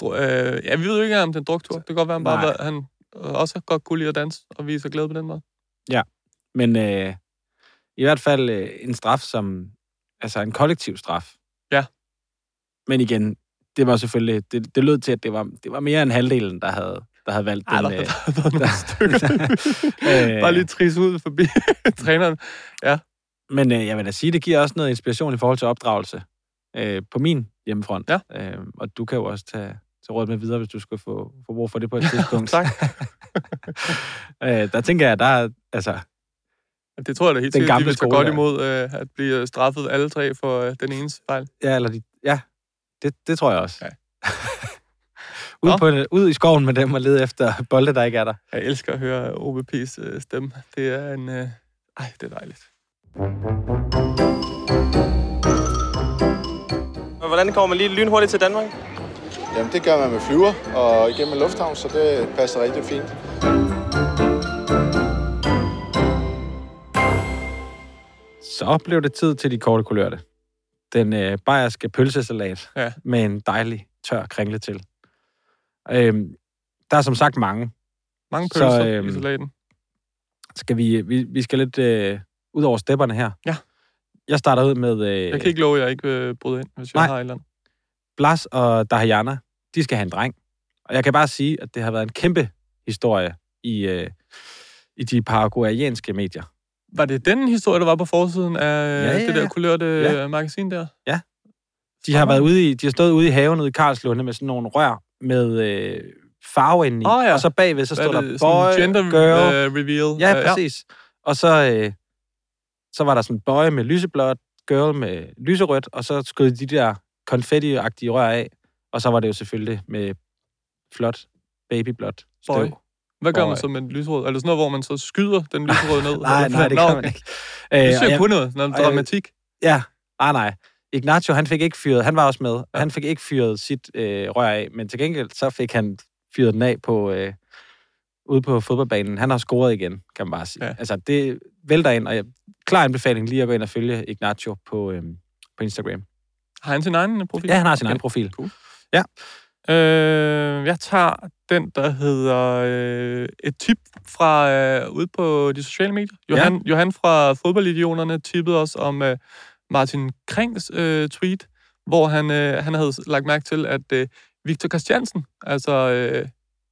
dr- øh, ja, vi ved jo ikke om den druktur. Det kan godt være, han bare var, han også godt kunne lide at danse og vise glæde på den måde. Ja, men øh, i hvert fald øh, en straf, som altså en kollektiv straf. Ja. Men igen, det var selvfølgelig, det, det lød til, at det var, det var mere end halvdelen, der havde, der havde valgt Ej, den. Der, der, der, der, der, der, Bare lige tris ud forbi træneren. Ja. Men øh, jeg vil da sige, det giver også noget inspiration i forhold til opdragelse øh, på min hjemmefront. Ja. Øh, og du kan jo også tage, tage råd med videre, hvis du skal få, få brug for det på et tidspunkt. tak. øh, der tænker jeg, der er, altså, det tror jeg da helt sikkert, de vil tage godt imod øh, at blive straffet alle tre for øh, den ene fejl. Ja, eller de, ja det, det tror jeg også. Ja. ud, på, ud i skoven med dem og lede efter bolde, der ikke er der. Jeg elsker at høre OBP's øh, stemme. Det er en... Øh, ej, det er dejligt. Hvordan kommer man lige lynhurtigt til Danmark? Jamen, det gør man med flyver og igennem en lufthavn, så det passer rigtig fint. Så blev det tid til de korte kulørte. Den øh, bayerske pølsesalat ja. med en dejlig tør kringle til. Øhm, der er som sagt mange. Mange pølser så, øhm, i salaten. Skal vi, vi, vi skal lidt øh, ud over stepperne her. Ja. Jeg starter ud med... Øh, jeg kan ikke love, at jeg ikke vil bryde ind, hvis nej, jeg har et eller andet. Blas og Dahayana, de skal have en dreng. Og jeg kan bare sige, at det har været en kæmpe historie i, øh, i de paraguayanske medier. Var det den historie, der var på forsiden af ja, ja, ja. det der kulørte ja. magasin der? Ja. De har, været ude i, de har stået ude i haven ude i Karlslunde med sådan nogle rør med øh, farve indeni. Oh, ja. Og så bagved, så stod der boy, gender girl. Uh, reveal. Ja, præcis. Ja. Og så, øh, så var der sådan boy med lyseblåt, girl med lyserødt, og så skød de der konfetti-agtige rør af. Og så var det jo selvfølgelig med flot babyblåt støv. Boy. Hvad gør man så med en lyserød? Er det sådan noget, hvor man så skyder den lyserøde ned? nej, nej, det kan man ikke. Det synes jeg kun noget, noget dramatik. Ja, nej, nej. Ignacio, han fik ikke fyret, han var også med, ja. han fik ikke fyret sit øh, rør af, men til gengæld så fik han fyret den af på, øh, ude på fodboldbanen. Han har scoret igen, kan man bare sige. Ja. Altså, det vælter ind, og jeg, klar anbefaling lige at gå ind og følge Ignacio på, øh, på Instagram. Har han sin egen profil? Ja, han har sin okay. egen profil. Cool. Ja. Øh, jeg tager den, der hedder øh, et tip fra øh, ude på de sociale medier. Johan, ja. Johan fra Fodboldidionerne tippede os om øh, Martin Krings øh, tweet, hvor han, øh, han havde lagt mærke til, at øh, Victor Christiansen, altså øh,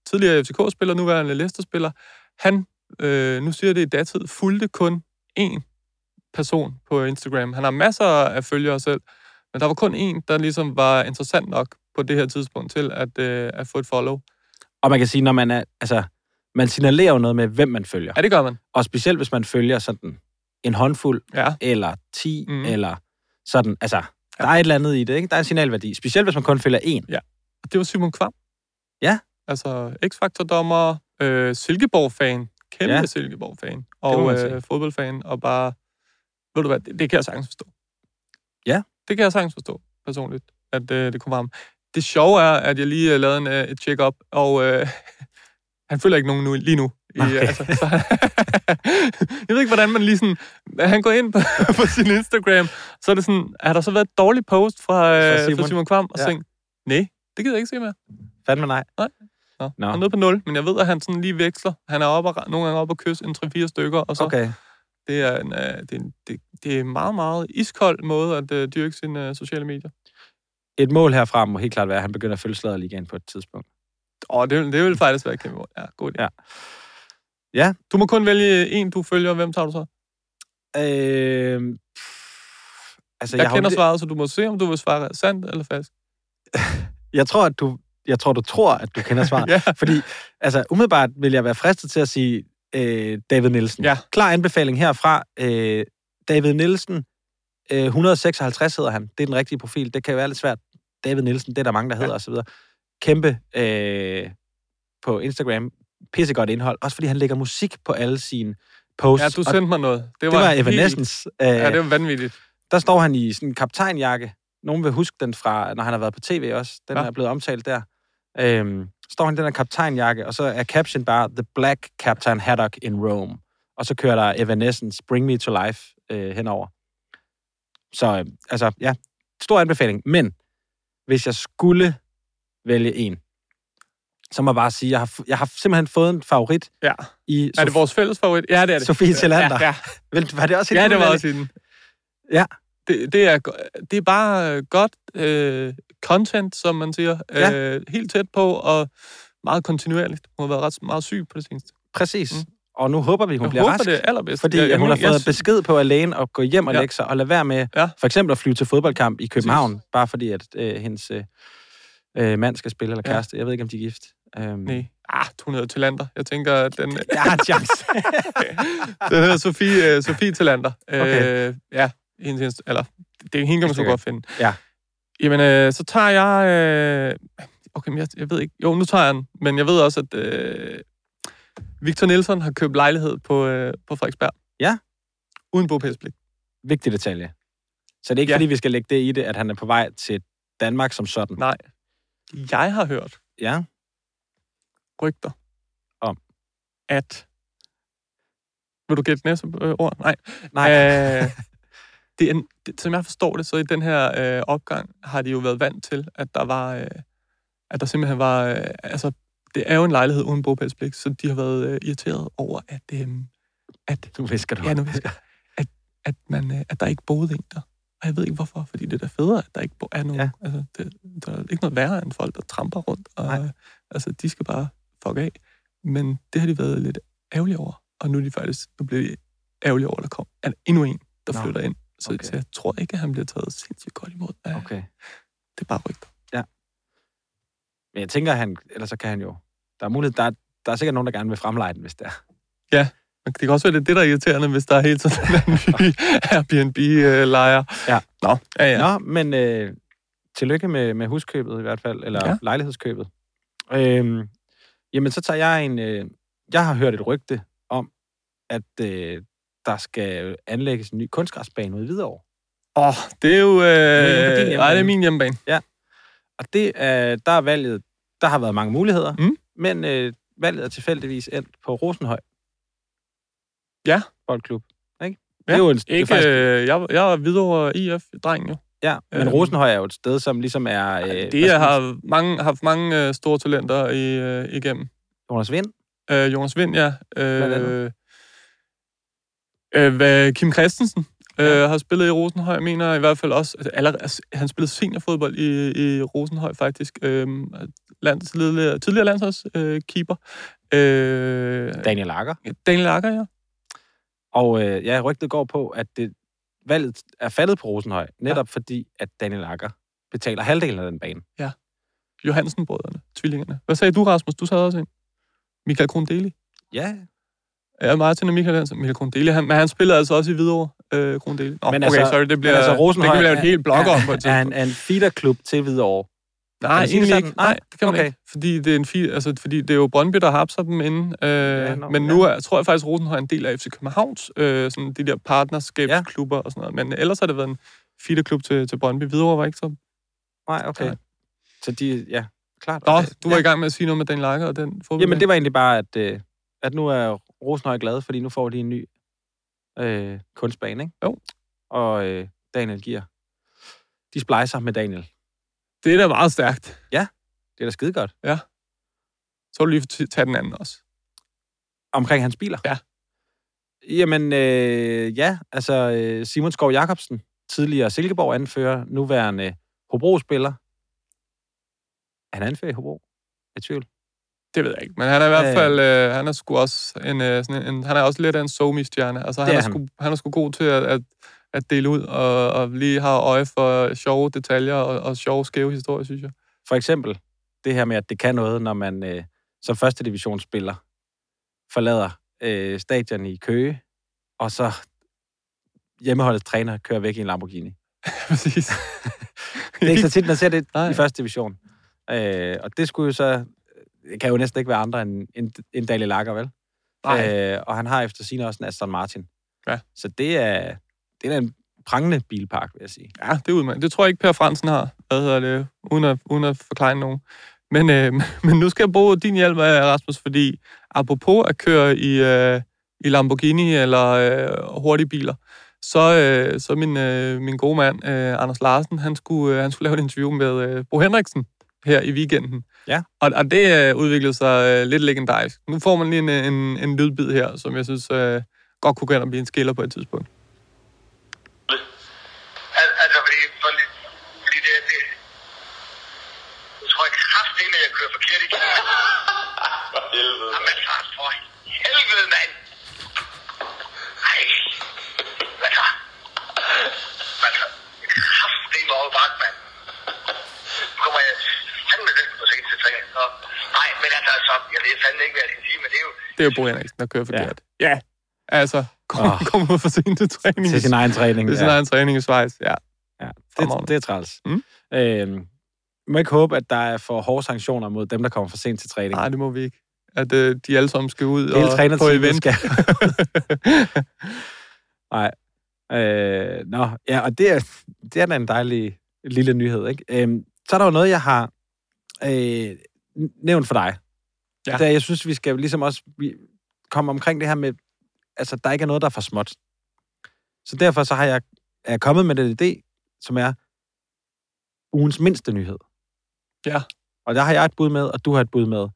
tidligere FCK-spiller, nuværende Leicester-spiller, han øh, nu siger det i datid, fulgte kun én person på Instagram. Han har masser af følgere selv, men der var kun én, der ligesom var interessant nok på det her tidspunkt til at, øh, at få et follow. Og man kan sige, når man er... Altså, man signalerer jo noget med, hvem man følger. Ja, det gør man. Og specielt, hvis man følger sådan en håndfuld, Ja. eller 10, Mhm. mm. eller sådan. Altså, der er et eller andet i det, ikke? Der er en signalværdi. Specielt, hvis man kun følger en. Ja. Og det var Simon Kvam. Ja. Altså X-Factor-dommer, øh, Silkeborg-fan, kæmpe Ja. ja. Silkeborg-fan, og øh, fodboldfan, og bare, ved du hvad, det, det kan jeg sagtens forstå. Ja. Det kan jeg sagtens forstå, personligt, at øh, det kunne varme. Det sjove er, at jeg lige øh, lavede en, øh, et check-up, og øh, han følger ikke nogen nu, lige nu. I, Okay. altså, så, jeg ved ikke, hvordan man lige sådan... Han går ind på, på sin Instagram, så er det sådan... Har der så været et dårligt post fra, Fra øh, Simon? fra Simon Kvam? Og Ja. tænkte, nej, det gider jeg ikke se mere. Fandme nej. Nå, Nå. Han er nede på 0, men jeg ved, at han sådan lige veksler. Han er oppe og, nogle gange oppe og kysse en 3-4 stykker, og så Okay. det er en, det, er en, det, det er en meget, meget iskold måde at uh, dyrke sine uh, sociale medier. Et mål herfra må helt klart være, at han begynder at følge Sladderligaen på et tidspunkt. Og det, vil- det vil faktisk være et kæmpe mål. Ja, god idé. Ja. Ja. Du må kun vælge en, du følger. Hvem tager du så? Øh, altså, Jeg, jeg jo kender lidt- svaret, så du må se, om du vil svare sandt eller falsk. Jeg tror, at du, jeg tror, du tror, at du kender svaret. Ja. Fordi, altså, umiddelbart vil jeg være fristet til at sige øh, David Nielsen. Ja. Klar anbefaling herfra. Øh, David Nielsen, øh, 156 hedder han. Det er den rigtige profil. Det kan være lidt svært. David Nielsen, det er der mange, der hedder, ja. osv. Kæmpe øh, på Instagram. Pissegodt indhold. Også fordi han lægger musik på alle sine posts. Ja, du Og sendte mig noget. Det det var Evanescence. Øh, Ja, det var vanvittigt. der står han i sådan en kaptajnjakke. Nogen vil huske den fra, når han har været på tv også. Den ja. er blevet omtalt der. Øhm, står han i den her kaptajnjakke, og så er caption bare, The Black Captain Haddock in Rome. Og så kører der Evanescence, Bring Me to Life øh, henover. Så øh, altså, ja, stor anbefaling. Men hvis jeg skulle vælge en, så må jeg bare sige, jeg har, jeg har simpelthen fået en favorit Ja. i Er det vores fælles favorit? Ja, det er det. Sofie Tillander. Ja, ja. Vel, Var det også ja hende, det du var også hende. Ja. Det, det, er, det er bare godt øh, content, som man siger. Ja. Øh, helt tæt på, og meget kontinuerligt. Hun har været ret meget syg på det seneste. Præcis. Mm. Og nu håber vi, hun Jeg bliver håber, rask. det er allerbedst. Fordi Jeg- ja, hun har jeg- fået besked på alene at gå hjem og Ja. lægge sig, og lade være med Ja. for eksempel at flyve til fodboldkamp i København, Præcis. bare fordi at øh, hendes øh, øh, mand skal spille, eller Ja. kæreste. Jeg ved ikke, om de er gift. Um, Nej. Ah, hun hedder Tillander. Jeg tænker, at den, Jeg har en chance. den hedder Sofie, øh, Sofie Tillander. Okay. Øh, ja, hendes, hendes- eller, det er hende, kan man så godt finde. Ja. Jamen, øh, så tager jeg... Øh, okay, men jeg, jeg ved ikke... Jo, nu tager jeg den. Men jeg ved også, at øh, Victor Nielsen har købt lejlighed på, øh, på Frederiksberg. Ja. Uden bogpælspligt. Vigtig detalje. Så det er ikke, Ja. fordi vi skal lægge det i det, at han er på vej til Danmark som sådan. Nej. Jeg har hørt Ja. rygter Om? at... Vil du gætte næste øh, ord? Nej. Nej. Øh, det er en, det, som jeg forstår det, så i den her øh, opgang har de jo været vant til, at der var... Øh, at der simpelthen var... Øh, altså, det er jo en lejlighed uden bogpælspligt, så de har været øh, irriteret over, at... Øh, at Nu visker du. ja, nu visker, at, at, man, øh, at der ikke boede en der. Og jeg ved ikke hvorfor, fordi det er da federe, at der ikke er nogen. Ja. Altså, det, der er ikke noget værre end folk, der tramper rundt. Og, Nej. altså, de skal bare fuck af. Men det har de været lidt ærgerlige over. Og nu er de faktisk, nu bliver de ærgerlige over, at der kom der endnu en, der Nå. flytter ind. Så, Okay. så jeg tror ikke, at han bliver taget sindssygt godt imod. Ja, Okay. Det er bare rygter. Men jeg tænker, han, ellers så kan han jo... Der er mulighed, der, er- der er sikkert nogen, der gerne vil fremleje den, hvis det er. Men det kan også være, det er det, der er irriterende, hvis der er helt sådan en ny Airbnb-lejer. Ja. Nå, ja, ja. Nå, men øh, tillykke med, med huskøbet i hvert fald, eller Ja. ja. lejlighedskøbet. Øhm, jamen, så tager jeg en... Øh, jeg har hørt et rygte om, at øh, der skal anlægges en ny kunstgræsbane ude i Hvidovre. Åh, oh, det er jo... er Øh, hjemmebane. nej, det er min hjemmebane. Og det er, der er valget... Der har været mange muligheder, Mm. Men øh, valget er tilfældigvis endt på Rosenhøj. Ja. Boldklub. Ikke? Ja, det er jo en, det er Ikke, faktisk, øh, jeg, jeg er videre IF-dreng jo. ja, men øhm, Rosenhøj er jo et sted, som ligesom er... Øh, det hvad skal man har mange, haft mange øh, store talenter i, øh, igennem. Jonas Vind. Øh, Jonas Vind, ja. Øh, andet. øh, hvad, Kim Christensen øh, har spillet i Rosenhøj, jeg mener i hvert fald også, altså, allerede, altså, han spillede seniorfodbold i, i Rosenhøj faktisk. Øh, land, tidligere, landsholdskeeper. Øh. Øh, Daniel Akker. Daniel Akker, ja. Og øh, ja, rygtet går på, at det, valget er faldet på Rosenhøj, netop ja. fordi, at Daniel Akker betaler halvdelen af den bane. Johansen-brødrene, tvillingerne. Hvad sagde du, Rasmus? Du sad også ind. Michael Krondeli. Ja, Ja, Martin og Michael Hansen. Michael Krondeli, han, men han spillede altså også i Hvidovre, øh, Krondeli. Nå, Men okay, altså- sorry, det bliver, altså, det Rosenhøj kan vi lave et helt blog om på et er, er, tidspunkt. en, en feederklub til Hvidovre. Nej, egentlig ikke. Nej, det kan man Okay. ikke. Fordi det er en fi, altså, fordi det er jo Brøndby, der har dem inden. Øh, Ja, nå, men nu er, tror jeg faktisk, at Rosenhøj er en del af FC Københavns, øh, sådan de der partnerskabsklubber og sådan noget. Men ellers har det været en feederklub til, til Brøndby. Hvidovre var ikke så... Nej, okay. Nej. Så de, ja, klart. Nå, du var ja. i gang med at sige noget med Dan Lager og den fodbold. Jamen, det var egentlig bare, at, øh, at nu er Rosenhøj glad, fordi nu får de en ny øh, kunstbane, ikke? Jo. Og øh, Daniel giver. De splejser med Daniel. Det er da meget stærkt. Det er da skide godt. Så vil du lige tage den anden også. Omkring hans biler? Ja. Jamen, øh, ja, altså øh, Simon Skov Jacobsen, tidligere Silkeborg-anfører, nuværende Hobro-spiller. Han er anfører i Hobro. Jeg er tvivl. Det ved jeg ikke, men han er i hvert Øh. fald, øh, han er sgu også en, øh, sådan en, han er også lidt af en somi-stjerne. Altså, han Det er, er han. Sgu, han er sgu god til at, at, at dele ud, og, og lige har øje for sjove detaljer og, og sjove, skæve historier, synes jeg. For eksempel det her med, at det kan noget, når man øh, som første divisionsspiller forlader øh, stadion i Køge, og så hjemmeholdets træner kører væk i en Lamborghini. Præcis. Det er ikke så tit, man ser det Nej. i første division. Øh, og det skulle jo så... Det kan jo næsten ikke være andre end, end, end Daniel Lager, vel? Nej. Øh, og han har efter sin også en Aston Martin. Ja. Så det er, det er en prangende bilpark, vil jeg sige. Ja, det er udmærket. Det tror jeg ikke, Per Fransen har, hvad hedder det, uden at, uden at forklare nogen. Men, øh, men nu skal jeg bruge din hjælp, øh, Rasmus, fordi apropos at køre i, øh, i Lamborghini eller øh, hurtige biler, så, øh, så min, øh, min gode mand, øh, Anders Larsen, han skulle, øh, han skulle lave et interview med øh, Bo Henriksen her i weekenden. Ja. Og, og det øh, udviklede sig øh, lidt legendarisk. Nu får man lige en, en, en lydbid her, som jeg synes øh, godt kunne gå ind og blive en skiller på et tidspunkt. Al- Altså, fordi, for, li- fordi det, det, jeg tror ikke kraftedeme, at jeg kører forkert igen. For helvede. Jamen, far, for helvede, mand. Ej. Hvad så? Hvad så? Kraftedeme over bak, mand. Nu kommer jeg fandme lidt for sent til træning. Nej, men altså, så, jeg ved fandme ikke, hvad jeg skal sige, men det er jo... Det er jo Bo Henriksen, der kører forkert. Ja. ja. Altså, kom, oh. kom ud for sent til træning. Til sin egen træning. Til sin egen træning i Schweiz, ja. Ja, det, det er træls. Mm. Øhm, må ikke håbe, at der er for hårde sanktioner mod dem, der kommer for sent til træning. Nej, det må vi ikke. At øh, de alle sammen skal ud Hele og på trænerteamet event. skal... Nej. Øh, nå, ja, og det er, det er da en dejlig lille nyhed, ikke? Øhm, så er der jo noget, jeg har øh, nævnt for dig. Ja. Ja. Der, jeg synes, vi skal ligesom også vi komme omkring det her med, altså, der ikke er noget, der er for småt. Så derfor så har jeg, er jeg kommet med den idé, som er ugens mindste nyhed. Ja. Og der har jeg et bud med, og du har et bud med.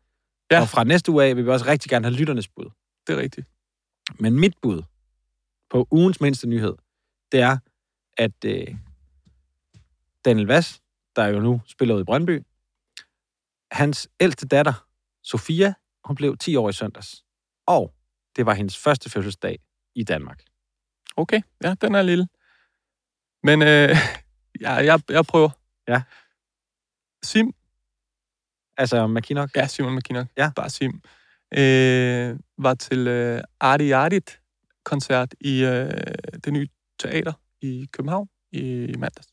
Ja. Og fra næste uge af vil vi også rigtig gerne have lytternes bud. Det er rigtigt. Men mit bud på ugens mindste nyhed, det er, at øh, Daniel Vass, der jo nu spiller ud i Brøndby, hans ældste datter, Sofia, hun blev 10 år i søndags. Og det var hendes første fødselsdag i Danmark. Okay, ja, den er lille. Men øh, ja, jeg, jeg prøver. Ja. Sim, Altså, McKinnock? ja, Simon McKinnock, Ja. bare Sim, øh, var til øh, Arti Artit koncert i øh, det nye teater i København i, i mandags.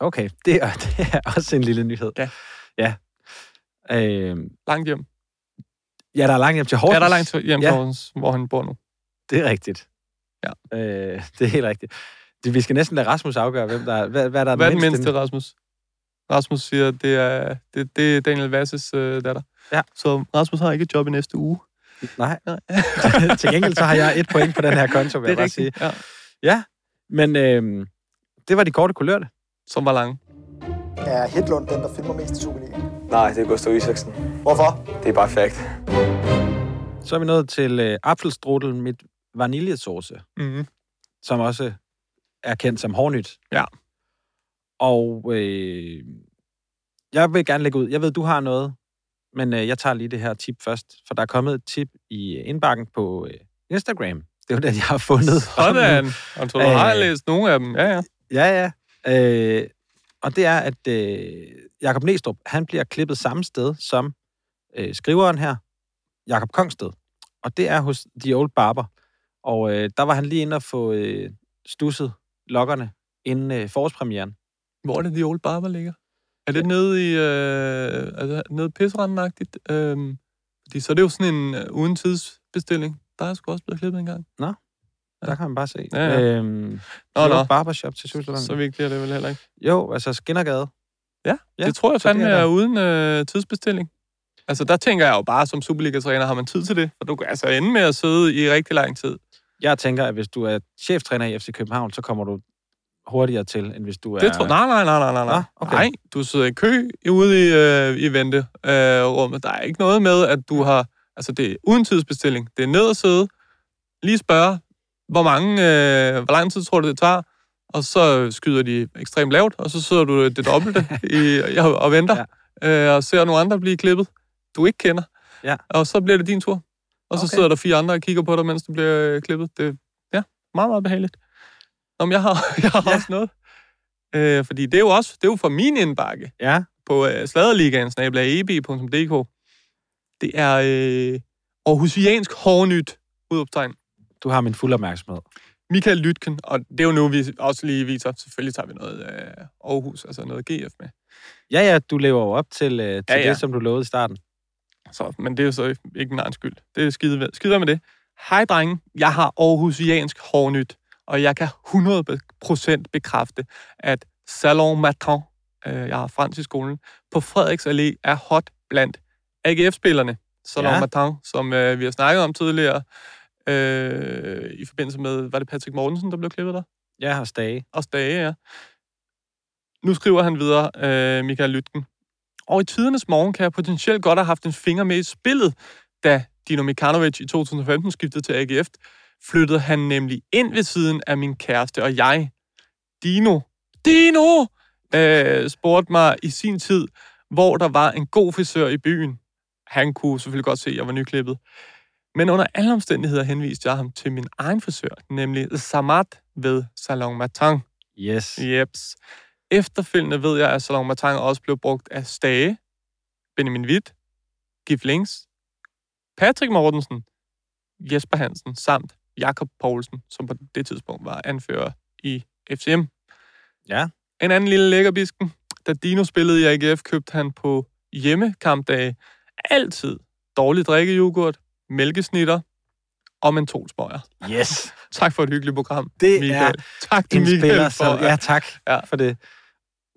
Okay, det er, det er også en lille nyhed. Ja. Ja. Øh, Langt hjem. ja, der er langt hjem til Horsens. Ja, der er langt hjem til Ja. Horsens, hvor han bor nu. Det er rigtigt. Ja. Øh, det er helt rigtigt. Det, vi skal næsten lade Rasmus afgøre, hvem der er, hvad, hvad der er Hvad er den den mindste, Rasmus? Rasmus siger, at det er, det, det er Daniel Vasses øh, datter. Ja. Så Rasmus har ikke et job i næste uge. Nej. Nej. til gengæld så har jeg et point på den her konto, vil det jeg er bare sige. rigtigt. Ja. Ja, men øh, det var de korte kulørte. Som var lange. Er Hedlund den, der filmer mest i Superligaen? Nej, det er Gustav Isaksen. Hvorfor? Det er bare fact. Så er vi nået til øh, apfelstrudel med vaniljesauce, Mm-hmm. som også er kendt som hårnyt. Ja. Og øh, jeg vil gerne lægge ud. Jeg ved, du har noget Men øh, jeg tager lige det her tip først, for der er kommet et tip i indbakken på øh, Instagram. Det jo den, jeg har fundet. Sådan. Og du har Øh, læst nogle af dem. Ja, ja. Ja, ja. Øh, og det er, at øh, Jakob Næstrup, han bliver klippet samme sted som øh, skriveren her, Jakob Kongsted. Og det er hos The Old Barber. Og øh, der var han lige inde og få øh, stusset lokkerne inden øh, forårspremieren. Hvor er det, The Old Barber ligger? Er det nede i... Øh, altså, nede pisseranden-agtigt? Øhm, fordi så er det jo sådan en øh, uden tidsbestilling. Der er sgu også blevet klippet en gang. Nå, der kan man bare se. Ja, ja. Øhm, Nå, nå. Barbershop til Sydsjælland. Så vigtigt er det vel heller ikke. Jo, altså Skinnergade. Ja, Ja, det tror jeg fandme er er uden øh, tidsbestilling. Altså, der tænker jeg jo bare, som Superliga-træner har man tid til det. For du kan altså ende med at sidde i rigtig lang tid. Jeg tænker, at hvis du er cheftræner i FC København, så kommer du hurtigere til, end hvis du er... Det tror nej, nej, nej, nej, nej, nej. Okay. Nej, du sidder i kø ude i, øh, i venterummet. Øh, der er ikke noget med, at du har... Altså, det er uden tidsbestilling. Det er ned at sidde, lige spørge, hvor mange, øh, hvor lang tid tror du, det tager? Og så skyder de ekstremt lavt, og så sidder du det dobbelte i, og, og venter, ja. øh, og ser nogle andre blive klippet, du ikke kender. Ja. Og så bliver det din tur. Og så Okay. sidder der fire andre og kigger på dig, mens du bliver øh, klippet. Det ja, meget, meget behageligt. Nå, men jeg har, jeg har ja. også noget. Øh, fordi det er jo også det er jo fra min indbakke Ja, på øh, sladerligaen, snablag.eb.dk. Det er øh, Aarhusiansk hårnyt, udopstegn. du har min fuld opmærksomhed. Michael Lytken, og det er jo nu, vi også lige viser, selvfølgelig tager vi noget øh, Aarhus, altså noget GF med. Ja, ja, du lever jo op til, øh, til Ja, ja. det, som du lovede i starten. Så, men det er jo så ikke min egen skyld. Det er skide, skide med det. Hej drenge, jeg har Aarhusiansk hårnyt, og jeg kan 100% bekræfte, at Salon Matin, øh, jeg har fransk i skolen, på Frederiks Allé er hot blandt AGF-spillerne. Salon Ja. Matin, som øh, vi har snakket om tidligere, øh, i forbindelse med, var det Patrick Mortensen, der blev klippet der? Ja, og Stage. og Stage, ja. Nu skriver han videre, øh, Michael Lytken. Og i tidernes morgen kan jeg potentielt godt have haft en finger med i spillet, da Dino Mikanovic i 2015 skiftede til AGF. Flyttede han nemlig ind ved siden af min kæreste og jeg. Dino, Dino, øh, spurgte mig i sin tid, hvor der var en god frisør i byen. Han kunne selvfølgelig godt se, at jeg var nyklippet. Men under alle omstændigheder henviste jeg ham til min egen frisør, nemlig Samat ved Salon Matin. Yes. Jeps. Efterfølgende ved jeg, at Salon Matin også blev brugt af Stage, Benjamin Witt, Gif Links, Patrick Mortensen, Jesper Hansen samt Jakob Poulsen, som på det tidspunkt var anfører i FCM. Ja. En anden lille lækkerbisken. Da Dino spillede i AGF, købte han på hjemmekampdage altid dårlig drikkejoghurt, mælkesnitter og mentolsmøger. Yes. Tak for et hyggeligt program, Det Michael. er tak til en Michael spiller, for, som... Ja, tak Ja. for det.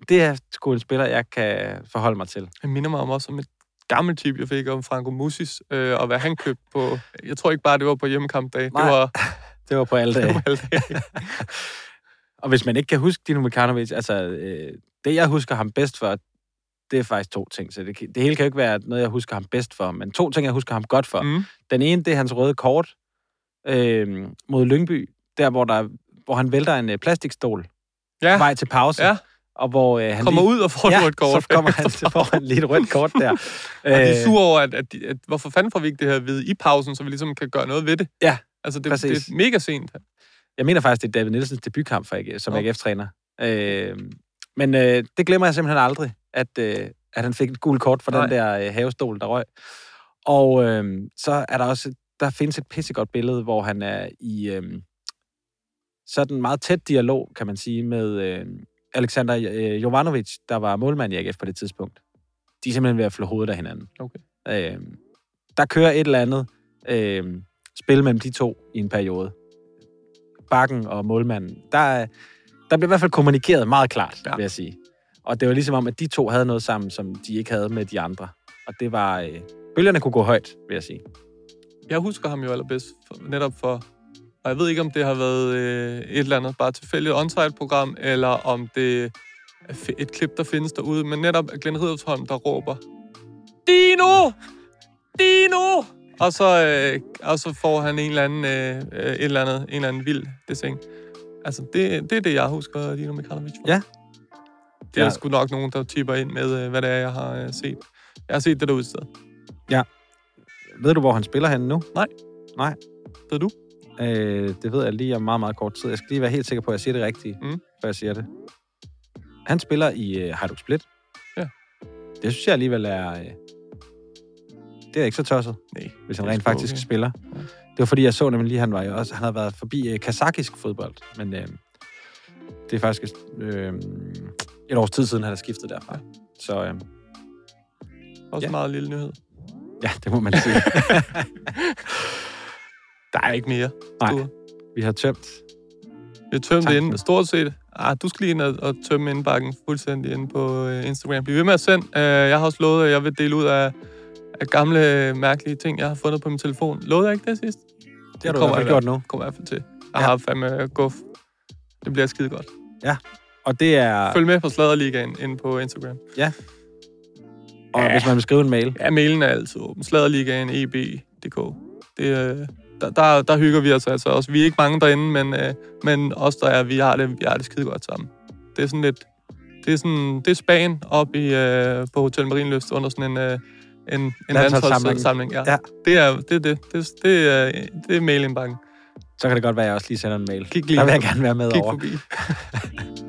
Det er sgu en spiller, jeg kan forholde mig til. Det minder mig om også om et gammelt tip, jeg fik om Franco Musis, øh, og hvad han købte på... Jeg tror ikke bare, det var på hjemmekampdag. Nej, det var, Det var på alle dage. var alle dage. Og hvis man ikke kan huske Dino Mikanovic, altså øh, det jeg husker ham bedst for, det er faktisk to ting. Så det, det hele kan jo ikke være noget, jeg husker ham bedst for, men to ting, jeg husker ham godt for. Mm. Den ene, det er hans røde kort øh, mod Lyngby, der hvor, der, hvor han vælter en øh, plastikstol Ja, vej til pause. ja. Og hvor øh, han kommer lige, ud og får ja, et rødt kort. så kommer han, så får han lige et rødt kort der. Og de er Øh, sure over, at, at, de, at hvorfor fanden får vi ikke det her ved i pausen, så vi ligesom kan gøre noget ved det. Ja, Altså, det, det præcis. er mega sent. Jeg mener faktisk, det er David Nielsens debutkamp for AGF, som Nå. AGF-træner. Øh, men øh, det glemmer jeg simpelthen aldrig, at, øh, at han fik et gult kort for Nej. den der øh, havestol, der røg. Og øh, så er der også, der findes et pissegodt billede, hvor han er i øh, sådan meget tæt dialog, kan man sige, med øh, Alexander øh, Jovanovic, der var målmand i AGF på det tidspunkt. De er simpelthen ved at flå hovedet af hinanden. Okay. Øh, der kører et eller andet øh, spil mellem de to i en periode. Bakken og målmanden. Der, er- der bliver i hvert fald kommunikeret meget klart. Ja. vil jeg sige. Og det var ligesom om, at de to havde noget sammen, som de ikke havde med de andre. Og det var... Øh, bølgerne kunne gå højt, vil jeg sige. Jeg husker ham jo allerbedst for, netop for... Og jeg ved ikke, om det har været øh, et eller andet bare tilfældigt onsite-program, eller om det er et klip, der findes derude, men netop Glenn Riddersholm, der råber, Dino! Dino! Og så, øh, og så får han en eller anden, øh, øh, et eller andet, en eller anden vild design. Altså, det, det er det, jeg husker Dino Mikanovic for. Ja. Det er Ja. sgu nok nogen, der tipper ind med, øh, hvad det er, jeg har øh, set. Jeg har set det derude i stedet. Ja. Ved du, hvor han spiller henne nu? Nej. Nej. Ved du? Øh, det ved jeg lige om meget, meget kort tid. Jeg skal lige være helt sikker på, at jeg siger det rigtige, mm. før jeg siger det. Han spiller i øh, Hajduk Split. Ja. Det synes jeg alligevel er... Øh, det er ikke så tosset, Nej, hvis han rent faktisk okay. spiller. Det var fordi, jeg så nemlig lige, han var jo også, han havde været forbi øh, kazakisk fodbold, men øh, det er faktisk øh, et års tid siden, han har skiftet derfra. Ja. Så øh, Også Ja. en meget lille nyhed. ja, det må man sige. Der er ikke mere. Nej, Du- vi har tømt. Vi har tømt det Tanken. Stort set. Ah, du skal lige ind og, og tømme indbakken fuldstændig inde på øh, Instagram. Bliv ved med at sende. Uh, jeg har også lovet, at jeg vil dele ud af, af gamle, mærkelige ting, jeg har fundet på min telefon. Lovede jeg ikke det sidst? Det har du i hvert fald gjort nu. kommer i hvert fald til. Jeg har fandme guf. Det bliver skide godt. Ja, og det er... Følg med på Sladerligaen inde på Instagram. Ja. Og ja. hvis man vil skrive en mail. Ja, mailen er altid åben. Sladerligaen, E eb.dk. Det, øh, der, der, der hygger vi os altså også. Vi er ikke mange derinde, men, øh, men os der er, vi har det, vi har det skide godt sammen. Det er sådan lidt... Det er sådan, det er Span op i, øh, på Hotel Marienlyst under sådan en, øh, en, en Landsholdssamling. landsholdssamling. Ja. Ja. Det er det. Er det. Det, det, er, det er mailindbakken. Så kan det godt være, at jeg også lige sender en mail. Kig lige Der vil jeg gerne være med Kig over. forbi.